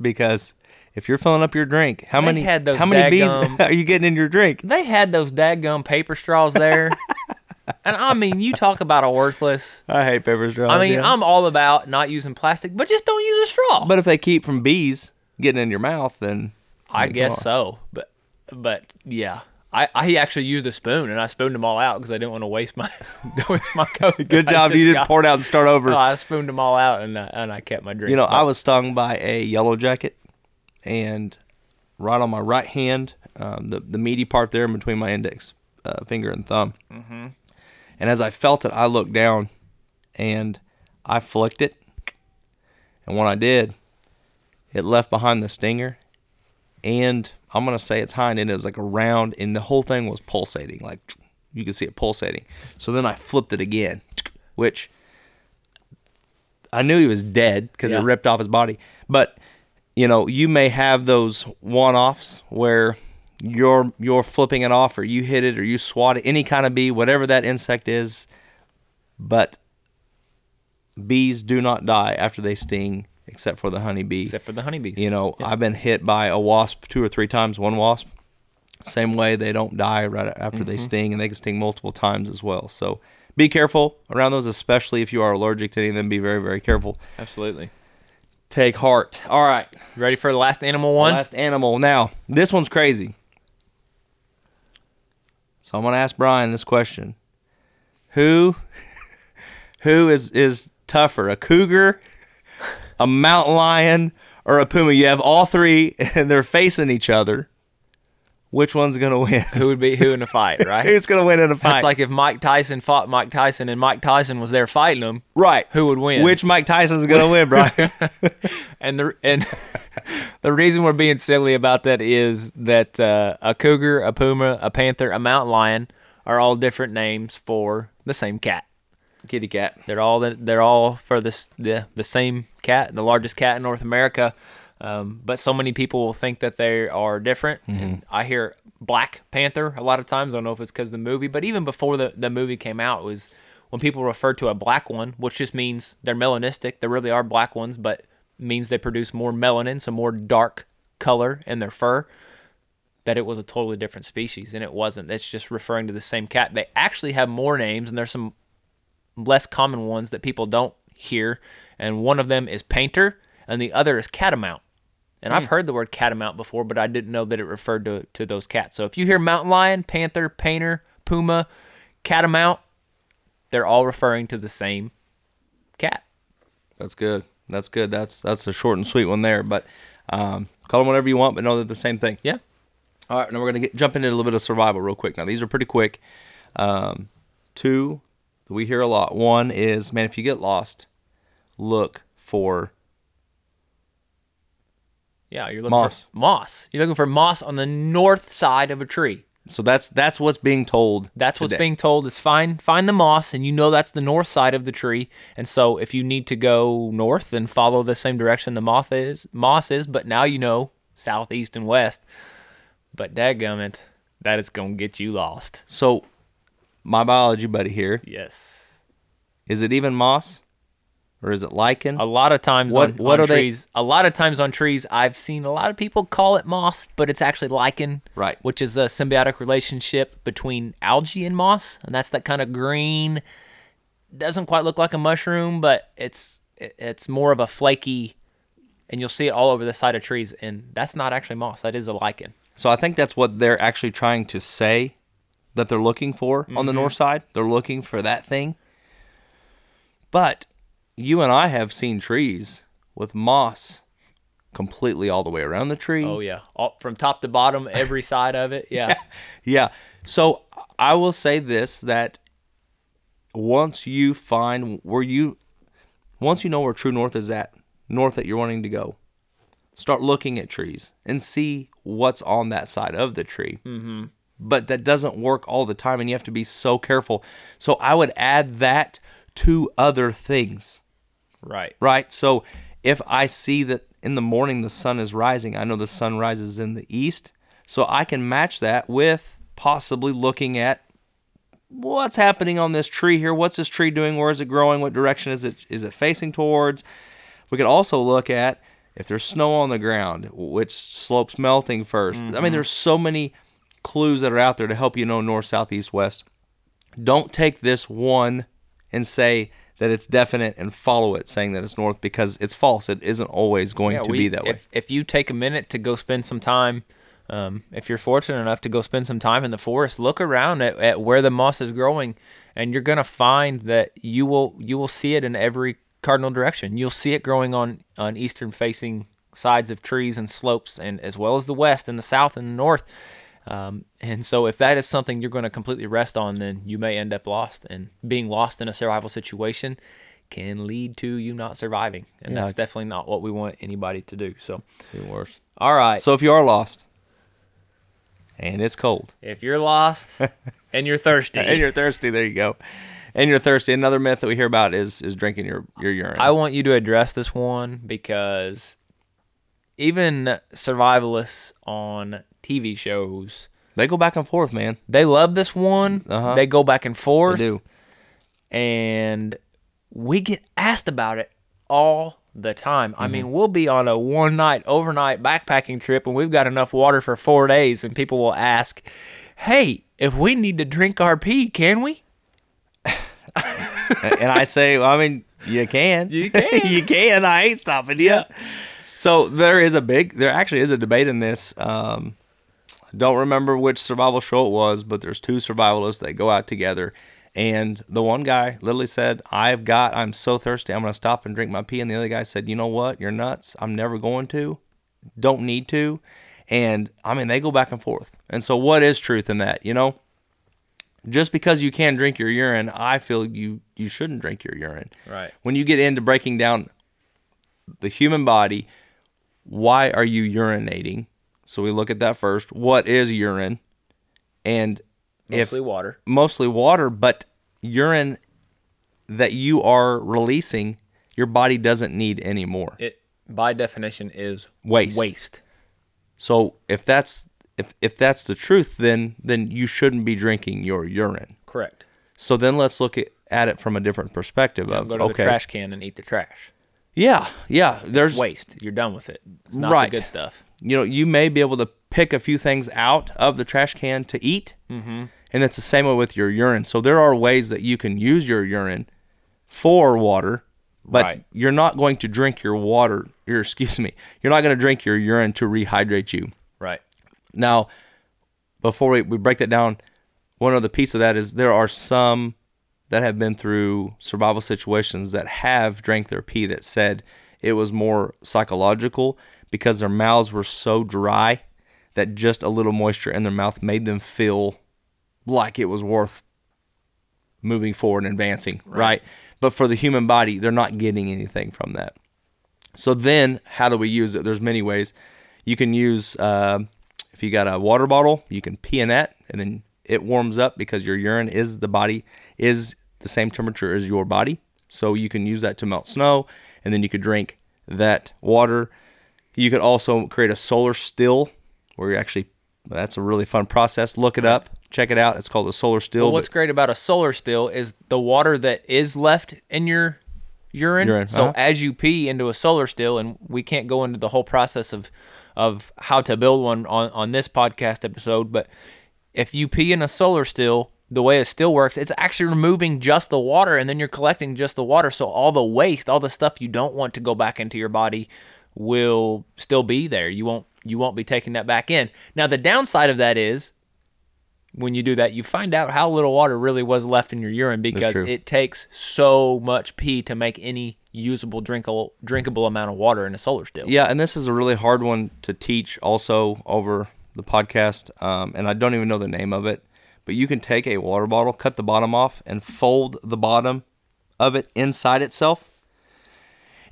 Because if you're filling up your drink, how They many had those how many bees [laughs] are you getting in your drink? They had those dadgum paper straws there. [laughs] and I mean, you talk about a worthless. I hate paper straws. I mean, yeah. I'm all about not using plastic, but just don't use a straw. But if they keep from bees getting in your mouth, then I guess so. But but yeah. I, I actually used a spoon and I spooned them all out because I didn't want to waste my [laughs] waste my [laughs] coke. [laughs] Good job, you didn't pour it out and start over. No, I spooned them all out and I, and I kept my drink. You know, I was stung by a yellow jacket, and right on my right hand, um, the the meaty part there in between my index uh, finger and thumb. Mm-hmm. And as I felt it, I looked down, and I flicked it, and when I did, it left behind the stinger, and I'm gonna say its hind end. It was like a round, and the whole thing was pulsating, like you could see it pulsating. So then I flipped it again, which I knew he was dead because Yeah. it ripped off his body. But you know, you may have those one-offs where you're you're flipping it off, or you hit it, or you swat it, any kind of bee, whatever that insect is. But bees do not die after they sting, except for the honeybee. except for the honeybees. You know, I've been hit by a wasp two or three times. One wasp, same way they don't die right after they mm-hmm. sting, and they can sting multiple times as well. So be careful around those, especially if you are allergic to any of them. Be very, very careful. Absolutely. Take heart. All right, Ready for the last animal one? last animal. Now this one's crazy. So I'm gonna ask Brian this question: Who, [laughs] who is is tougher, a cougar, a mountain lion, or a puma? You have all three, [laughs] and they're facing each other. Which one's gonna win? Who would be who in a [laughs] fight, right? Who's gonna win in a fight? It's like if Mike Tyson fought Mike Tyson and Mike Tyson was there fighting him, right. who would win? Which Mike Tyson's gonna win, Brian? [laughs] and the and the reason we're being silly about that is that uh, a cougar, a puma, a panther, a mountain lion are all different names for the same cat. Kitty cat. They're all the, they're all for this the the same cat, the largest cat in North America. Um, but so many people will think that they are different. And I hear Black Panther a lot of times. I don't know if it's because of the movie, but even before the, the movie came out, it was when people refer to a black one, which just means they're melanistic. There really are black ones, but means they produce more melanin, so more dark color in their fur. That it was a totally different species, and it wasn't. It's just referring to the same cat. They actually have more names, and there's some less common ones that people don't hear, and one of them is painter, and the other is catamount. And I've heard the word catamount before, but I didn't know that it referred to to those cats. So if you hear mountain lion, panther, painter, puma, catamount, they're all referring to the same cat. That's good. That's good. That's that's a short and sweet one there. But um, call them whatever you want, but know they're the same thing. Yeah. All right, now we're gonna get, jump into a little bit of survival real quick. Now these are pretty quick. Um, two that we hear a lot. One is man, if you get lost, look for Yeah, you're looking Moss. for moss. You're looking for moss on the north side of a tree. So that's that's what's being told. That's what's today. being told is find find the moss and you know that's the north side of the tree. And so if you need to go north then follow the same direction the moth is moss is, but now you know south, east, and west. But dadgummit, that is gonna get you lost. So my biology buddy here, Yes. is it even moss? Or is it lichen? A lot of times What- on, what on are they- trees, a lot of times on trees, I've seen a lot of people call it moss, but it's actually lichen, Right. Which is a symbiotic relationship between algae and moss, and that's that kind of green. Doesn't quite look like a mushroom, but it's it's more of a flaky, and you'll see it all over the side of trees. And that's not actually moss; that is a lichen. So I think that's what they're actually trying to say that they're looking for on the north side. They're looking for that thing. But you and I have seen trees with moss completely all the way around the tree. Oh yeah, all, from top to bottom, [laughs] every side of it. Yeah, [laughs] Yeah. So I will say this that once you find where you once you know where true north is at, north that you're wanting to go, start looking at trees and see what's on that side of the tree. Mm-hmm. But that doesn't work all the time, and you have to be so careful. So I would add that to other things right. right? So if I see that in the morning the sun is rising, I know the sun rises in the east, so I can match that with possibly looking at what's happening on this tree here. What's this tree doing? Where is it growing? What direction is it is it facing towards? We could also look at if there's snow on the ground, which slopes melting 1st I mean, mm-hmm. there's so many clues that are out there to help you know north, south, east, west don't take this one and say that it's definite and follow it saying that it's north because it's false. It isn't always going Yeah, to we- be that way. if, If you take a minute to go spend some time, um, if you're fortunate enough to go spend some time in the forest, look around at, at where the moss is growing, and you're gonna find that you will you will see it in every cardinal direction. You'll see it growing on on eastern facing sides of trees and slopes, and as well as the west and the south and the north. Um, and so, if that is something you're going to completely rest on, then you may end up lost. And being lost in a survival situation can lead to you not surviving. And Yeah. that's definitely not what we want anybody to do. So, Even worse. all right. So if you are lost and it's cold if you're lost [laughs] and you're thirsty, and you're thirsty, there you go. And you're thirsty. Another myth that we hear about is is drinking your your urine. I want you to address this one because even survivalists on TV shows, they go back and forth, man. they love this one. Uh-huh. They go back and forth. They do. and we get asked about it all the time. I Mm-hmm. mean, we'll be on a one night overnight backpacking trip and we've got enough water for four days, and people will ask, Hey, if we need to drink our pee, can we? and [laughs] and I say, well, I mean, you can. You [laughs] can. you can. I ain't stopping you. So there is a big, there actually is a debate in this. Um, don't remember which survival show it was, but there's two survivalists that go out together. And the one guy literally said, I've got, I'm so thirsty, I'm going to stop and drink my pee. And the other guy said, You know what? You're nuts. I'm never going to. Don't need to. And I mean, they go back and forth. And so, what is truth in that? You know, just because you can drink your urine, I feel you you shouldn't drink your urine. Right. When you get into breaking down the human body, why are you urinating? So we look at that first. What is urine? And Mostly if water. mostly water, but urine that you are releasing, your body doesn't need anymore. It by definition is Waste. Waste. So if that's if if that's the truth, then then you shouldn't be drinking your urine. Correct. So then let's look at, at it from a different perspective of Go to okay, the trash can and eat the trash. Yeah, yeah. There's It's waste. You're done with it. It's not Right. the good stuff. you know you may be able to pick a few things out of the trash can to eat, mm-hmm. and it's the same way with your urine. So there are ways that you can use your urine for water, but Right. you're not going to drink your water. Your [laughs] excuse me, you're not going to drink your urine to rehydrate you. Right. Now, before we, we break that down, one other piece of that is there are some that have been through survival situations that have drank their pee that said it was more psychological because their mouths were so dry that just a little moisture in their mouth made them feel like it was worth moving forward and advancing, right? But for the human body, they're not getting anything from that. So then, how do we use it? There's many ways. You can use uh, if you got a water bottle, you can pee in that, and then it warms up because your urine is the body is the same temperature as your body. So you can use that to melt snow, and then you could drink that water. You could also create a solar still where you actually that's a really fun process. Look it up, check it out. It's called a solar still. Well, what's great about a solar still is the water that is left in your urine. Urine, So uh-huh. as you pee into a solar still, and we can't go into the whole process of of how to build one on on this podcast episode, but if you pee in a solar still, the way it still works, it's actually removing just the water, and then you're collecting just the water. So all the waste, all the stuff you don't want to go back into your body, will still be there. You won't you won't be taking that back in. Now the downside of that is when you do that, you find out how little water really was left in your urine because it takes so much pee to make any usable drinkable drinkable amount of water in a solar still. Yeah, and this is a really hard one to teach also over the podcast. Um, and I don't even know the name of it, but you can take a water bottle, cut the bottom off, and fold the bottom of it inside itself.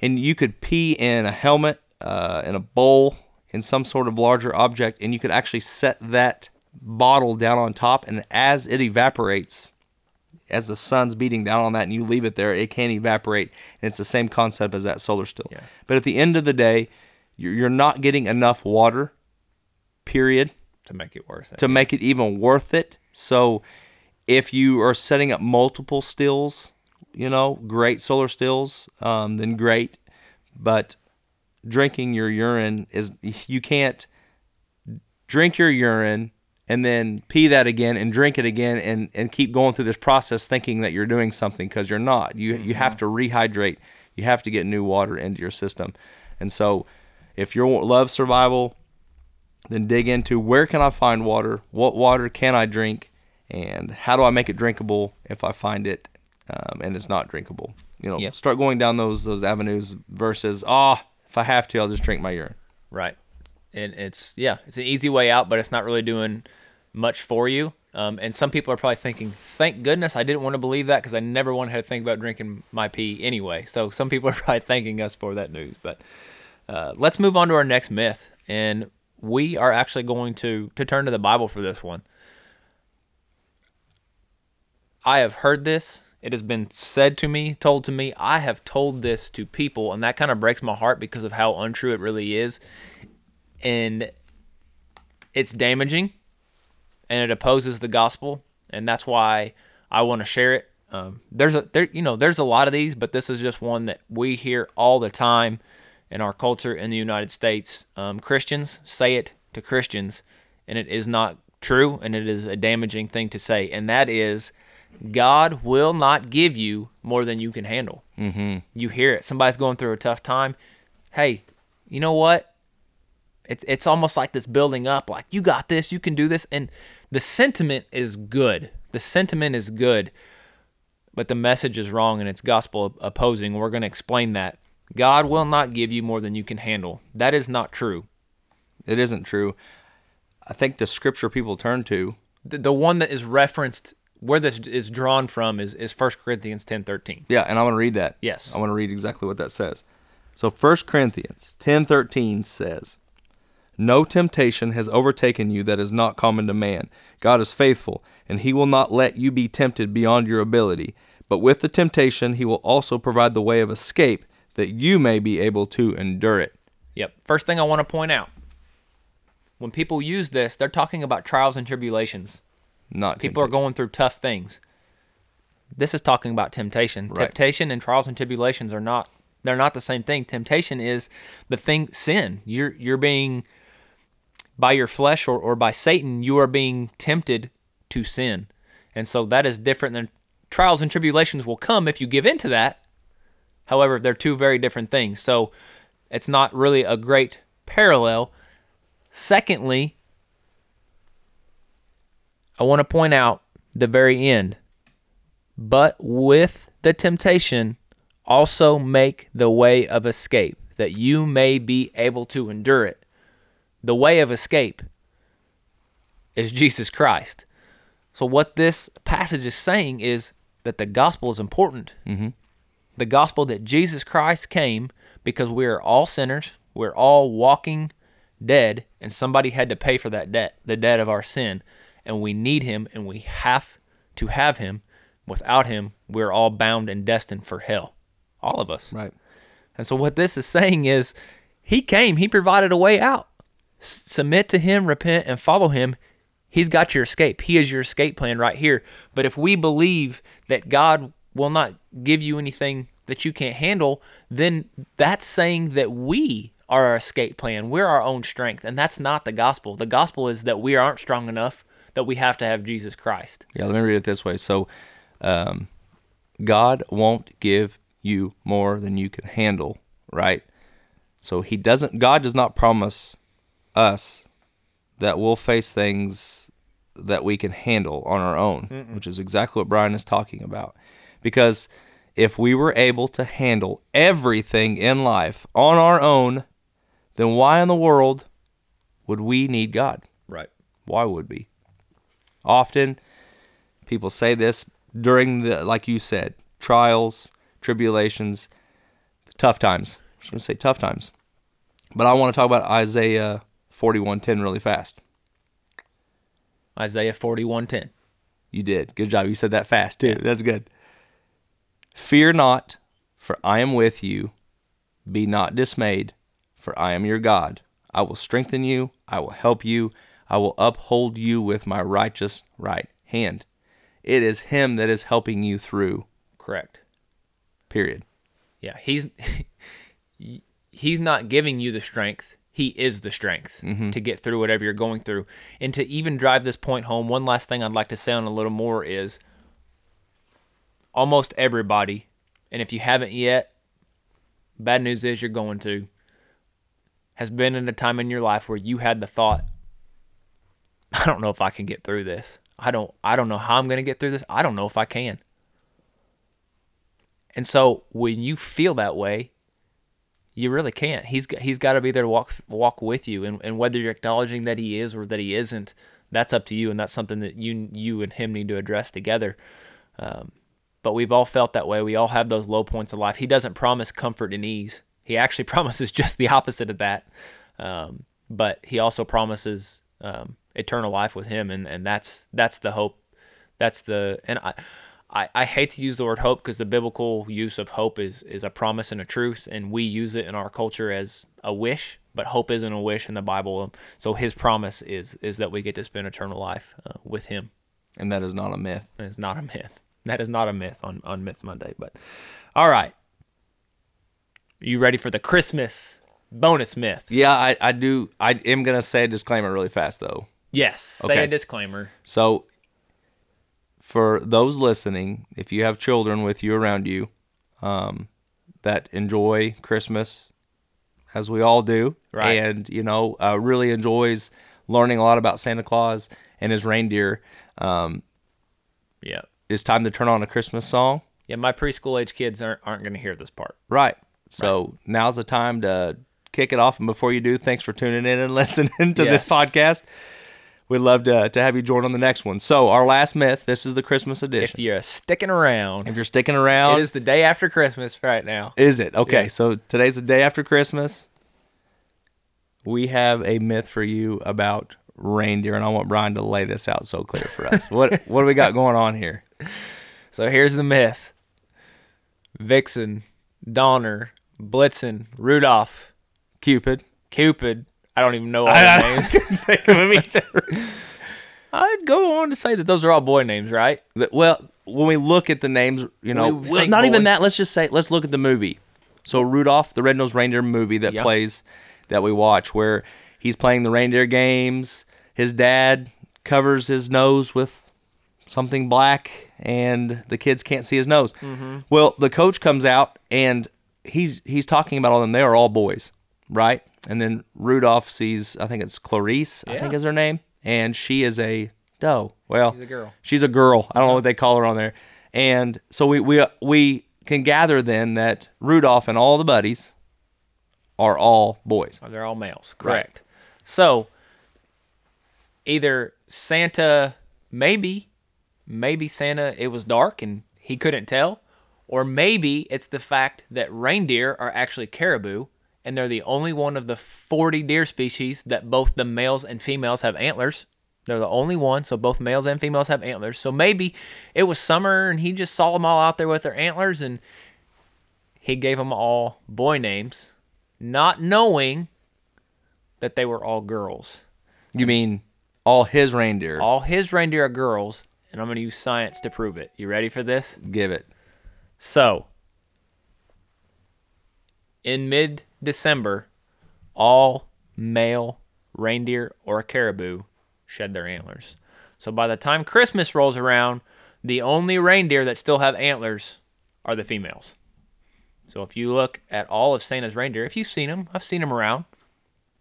And you could pee in a helmet, uh, in a bowl, in some sort of larger object, and you could actually set that bottle down on top. And as it evaporates, as the sun's beating down on that and you leave it there, it can't evaporate. And it's the same concept as that solar still. Yeah. But at the end of the day, you're you're not getting enough water, period, To make it worth it. to make it even worth it. So if you are setting up multiple stills, you know, great solar stills, um, then great. But drinking your urine is, you can't drink your urine and then pee that again and drink it again and, and keep going through this process thinking that you're doing something because you're not. You, you have to rehydrate. You have to get new water into your system. And so if you love survival, then dig into where can I find water? What water can I drink? And how do I make it drinkable if I find it um, and it's not drinkable? You know, Yep. start going down those those avenues versus ah, if I have to, I'll just drink my urine. Right. And it's yeah, it's an easy way out, but it's not really doing much for you. Um, and some people are probably thinking, "Thank goodness I didn't want to believe that because I never wanted to think about drinking my pee anyway." So some people are [laughs] probably thanking us for that news. But uh, let's move on to our next myth, and we are actually going to to turn to the Bible for this one. I have heard this. It has been said to me, told to me. I have told this to people, and that kind of breaks my heart because of how untrue it really is. And it's damaging and it opposes the gospel, and that's why I want to share it. Um, there's a there you know there's a lot of these, but this is just one that we hear all the time in our culture in the United States. Um, Christians say it to Christians, and it is not true, and it is a damaging thing to say, and that is, God will not give you more than you can handle. Mm-hmm. You hear it. Somebody's going through a tough time. Hey, you know what? It's it's almost like this building up, like you got this, you can do this, and the sentiment is good. The sentiment is good, but the message is wrong and it's gospel opposing. We're going to explain that. God will not give you more than you can handle. That is not true. It isn't true. I think the scripture people turn to, The, the one that is referenced, where this is drawn from, is is 1 Corinthians ten thirteen. yeah, and I want to read that. Yes. I want to read exactly what that says. So 1 Corinthians 10:13 says, "No temptation has overtaken you that is not common to man. God is faithful, and he will not let you be tempted beyond your ability, but with the temptation he will also provide the way of escape that you may be able to endure it." Yep. First thing I want to point out when people use this, they're talking about trials and tribulations. Not People are going through tough things. This is talking about temptation. Right. Temptation and trials and tribulations are not they're not the same thing. Temptation is the thing sin. You're you're being by your flesh or, or by Satan, you are being tempted to sin. And so that is different than trials and tribulations will come if you give into that. However, they're two very different things. So it's not really a great parallel. Secondly, I want to point out the very end. But with the temptation, also make the way of escape, that you may be able to endure it. The way of escape is Jesus Christ. So, what this passage is saying is that the gospel is important. Mm-hmm. The gospel that Jesus Christ came because we are all sinners, we're all walking dead, and somebody had to pay for that debt, the debt of our sin. And we need him, and we have to have him. Without him, we're all bound and destined for hell. All of us. Right. And so, what this is saying is, he came, he provided a way out. S- submit to him, repent, and follow him. He's got your escape. He is your escape plan right here. But if we believe that God will not give you anything that you can't handle, then that's saying that we are our escape plan. We're our own strength. And that's not the gospel. The gospel is that we aren't strong enough, that we have to have Jesus Christ. Yeah, let me read it this way. So, um, God won't give you more than you can handle, right? So He doesn't. God does not promise us that we'll face things that we can handle on our own, which is exactly what Brian is talking about. Because if we were able to handle everything in life on our own, then why in the world would we need God? Right. Why would we? Often people say this during the like you said, trials, tribulations, tough times. I'm just gonna say tough times. But I want to talk about Isaiah forty one ten really fast. Isaiah 41:10. You did. Good job. You said that fast too. That's good. Fear not, for I am with you. Be not dismayed, for I am your God. I will strengthen you. I will help you. I will uphold you with my righteous right hand. It is Him that is helping you through. Correct. Period. Yeah, he's [laughs] he's not giving you the strength. He is the strength mm-hmm. to get through whatever you're going through. And to even drive this point home, one last thing I'd like to say on a little more is almost everybody, and if you haven't yet, bad news is you're going to, has been in a time in your life where you had the thought, I don't know if I can get through this. I don't I don't know how I'm going to get through this. I don't know if I can. And so when you feel that way, you really can't. He's got, he's got to be there to walk walk with you, and, and whether you're acknowledging that he is or that he isn't, that's up to you, and that's something that you you and him need to address together. Um, but we've all felt that way. We all have those low points of life. He doesn't promise comfort and ease. He actually [laughs] promises just the opposite of that. Um, but he also promises um, eternal life with him, and, and that's that's the hope. That's the and I. I, I hate to use the word hope because the biblical use of hope is, is a promise and a truth, and we use it in our culture as a wish. But hope isn't a wish in the Bible. So His promise is is that we get to spend eternal life uh, with Him. And that is not a myth. It's not a myth. That is not a myth on on Myth Monday. But all right, you ready for the Christmas bonus myth? Yeah, I, I do. I am going to say a disclaimer really fast, though. Yes. Say Okay. a disclaimer. So, for those listening, if you have children with you around you um, that enjoy Christmas, as we all do, Right. and you know, uh, really enjoys learning a lot about Santa Claus and his reindeer, um, Yeah. It's time to turn on a Christmas song. Yeah. My preschool age kids aren't aren't going to hear this part. Right. So now's the time to kick it off. And before you do, thanks for tuning in and [laughs] listening to this podcast. We'd love to, to have you join on the next one. So, our last myth this is the Christmas edition. If you're sticking around, If you're sticking around, it is the day after Christmas right now. Is it? Okay, Yeah. so today's the day after Christmas. We have a myth for you about reindeer, and I want Brian to lay this out so clear for us. what what do we got [laughs] going on here? So here's the myth: Vixen, Donner, Blitzen, Rudolph, Cupid. Cupid. I don't even know all their names. Think of either. [laughs] I'd go on to say that those are all boy names, right? The- well, when we look at the names, you know, We well, think not even boy. that. Let's just say, let's look at the movie. So Rudolph, the Red-Nosed Reindeer movie that Yeah. plays, that we watch, where he's playing the reindeer games. His dad covers his nose with something black, and the kids can't see his nose. Mm-hmm. Well, the coach comes out and he's he's talking about all them. They are all boys, right? And then Rudolph sees, I think it's Clarice, I think is her name, and she is a doe. Well, She's a girl. She's a girl. I don't know what they call her on there. And so we we we can gather then that Rudolph and all the buddies are all boys. They're all males. Right. Correct. So either Santa, maybe, maybe Santa, it was dark and he couldn't tell, or maybe it's the fact that reindeer are actually caribou and they're the only one of the 40 deer species that both the males and females have antlers. They're the only one, so both males and females have antlers. So maybe it was summer and he just saw them all out there with their antlers and he gave them all boy names, not knowing that they were all girls. You mean all his reindeer? All his reindeer are girls, and I'm going to use science to prove it. You ready for this? Give it. So, in mid December, all male reindeer or caribou shed their antlers. So by the time Christmas rolls around, the only reindeer that still have antlers are the females. So if you look at all of Santa's reindeer, if you've seen them, I've seen them around.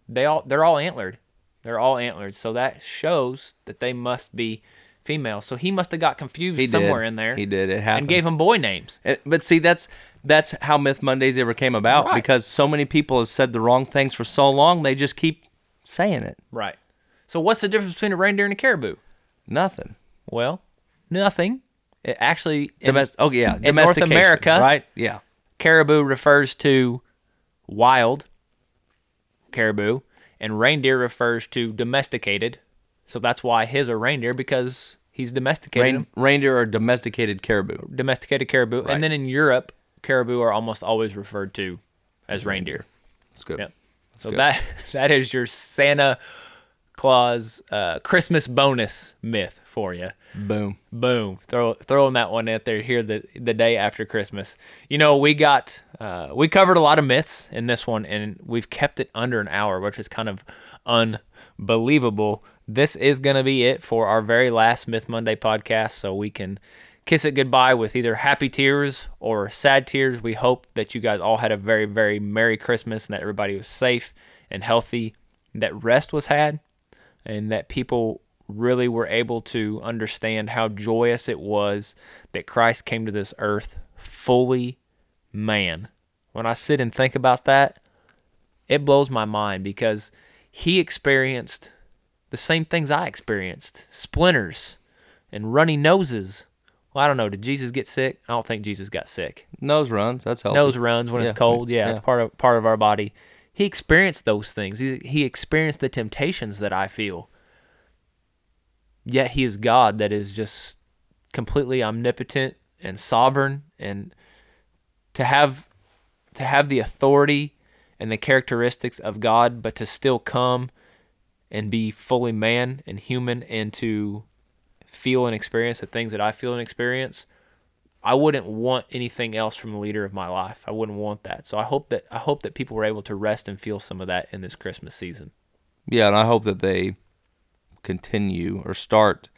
They all they're all antlered. They're all antlered. So that shows that they must be female. So he must have got confused He somewhere did. in there. He did. It happened. and gave him boy names. And- But see, that's that's how Myth Mondays ever came about Right. because so many people have said the wrong things for so long. They just keep saying it. Right. So what's the difference between a reindeer and a caribou? Nothing. Well, nothing. It actually in Domest- oh yeah, in North America- right? Yeah. caribou refers to wild caribou and reindeer refers to domesticated. So that's why his are reindeer because he's domesticated Rein- them. reindeer are domesticated caribou. domesticated caribou. Right. And then in Europe, caribou are almost always referred to as reindeer. That's good. Yep. So good. that [laughs] that is your Santa Claus uh, Christmas bonus myth for you. Boom. Boom. Throw throwing that one out there here the the day after Christmas. You know, we got uh, we covered a lot of myths in this one and we've kept it under an hour, which is kind of unbelievable. This is gonna be it for our very last Myth Monday podcast, so we can kiss it goodbye with either happy tears or sad tears. We hope that you guys all had a very, very Merry Christmas and that everybody was safe and healthy, that rest was had, and that people really were able to understand how joyous it was that Christ came to this earth fully man. When I sit and think about that, it blows my mind because he experienced the same things I experienced splinters and runny noses. Well, I don't know. Did Jesus get sick? I don't think Jesus got sick. Nose runs. That's healthy. Nose runs when Yeah, it's cold. Yeah, yeah. it's part of part of our body. He experienced those things. He, he experienced the temptations that I feel. Yet he is God that is just completely omnipotent and sovereign and to have to have the authority and the characteristics of God but to still come and be fully man and human and to feel and experience the things that I feel and experience I wouldn't want anything else from the leader of my life. I wouldn't want that. So I hope that I hope that people were able to rest and feel some of that in this Christmas season. Yeah, and I hope that they continue or start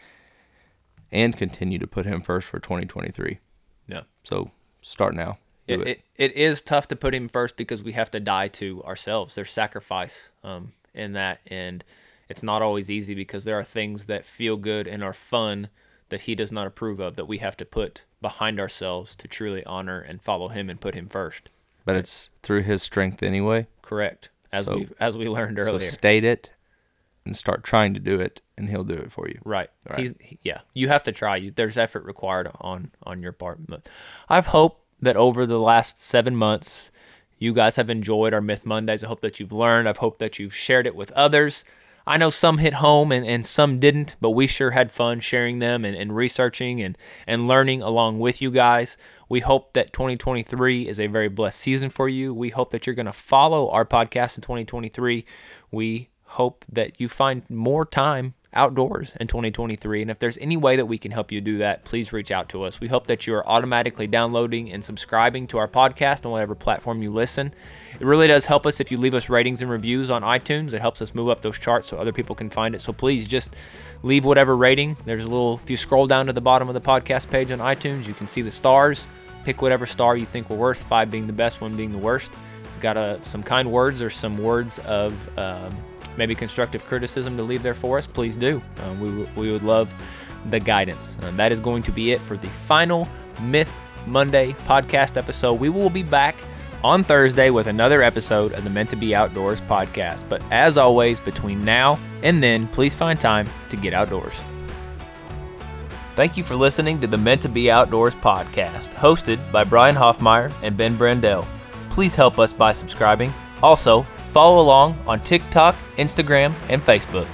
and continue to put him first for 2023. Yeah. So start now. It, it. it, it is tough to put him first because we have to die to ourselves. There's sacrifice um, in that, and it's not always easy because there are things that feel good and are fun that he does not approve of that we have to put behind ourselves to truly honor and follow him and put him first. But it's through his strength anyway. Correct. As So- we as we learned earlier. So state it and start trying to do it, and he'll do it for you. Right. Right. He's he- yeah. You have to try. You there's effort required on on your part. But I've hoped that over the last seven months, you guys have enjoyed our Myth Mondays. I hope that you've learned. I've hoped that you've shared it with others. I know some hit home and, and some didn't, but we sure had fun sharing them and, and researching and, and learning along with you guys. We hope that 2023 is a very blessed season for you. We hope that you're going to follow our podcast in 2023. We hope that you find more time outdoors in 2023. And if there's any way that we can help you do that, please reach out to us. We hope that you are automatically downloading and subscribing to our podcast on whatever platform you listen. It really does help us if you leave us ratings and reviews on iTunes. It helps us move up those charts so other people can find it. So please just leave whatever rating. There's a little, if you scroll down to the bottom of the podcast page on iTunes, you can see the stars. Pick whatever star you think we're worth, five being the best, one being the worst. Got uh, some kind words or some words of um, maybe constructive criticism to leave there for us, please do. Uh, we, w- we would love the guidance. And that is going to be it for the final Myth Monday podcast episode. We will be back on Thursday with another episode of the Meant to Be Outdoors podcast. But as always, between now and then, please find time to get outdoors. Thank you for listening to the Meant to Be Outdoors podcast, hosted by Brian Hoffmeyer and Ben Brandell. Please help us by subscribing, Also, follow along on TikTok, Instagram, and Facebook.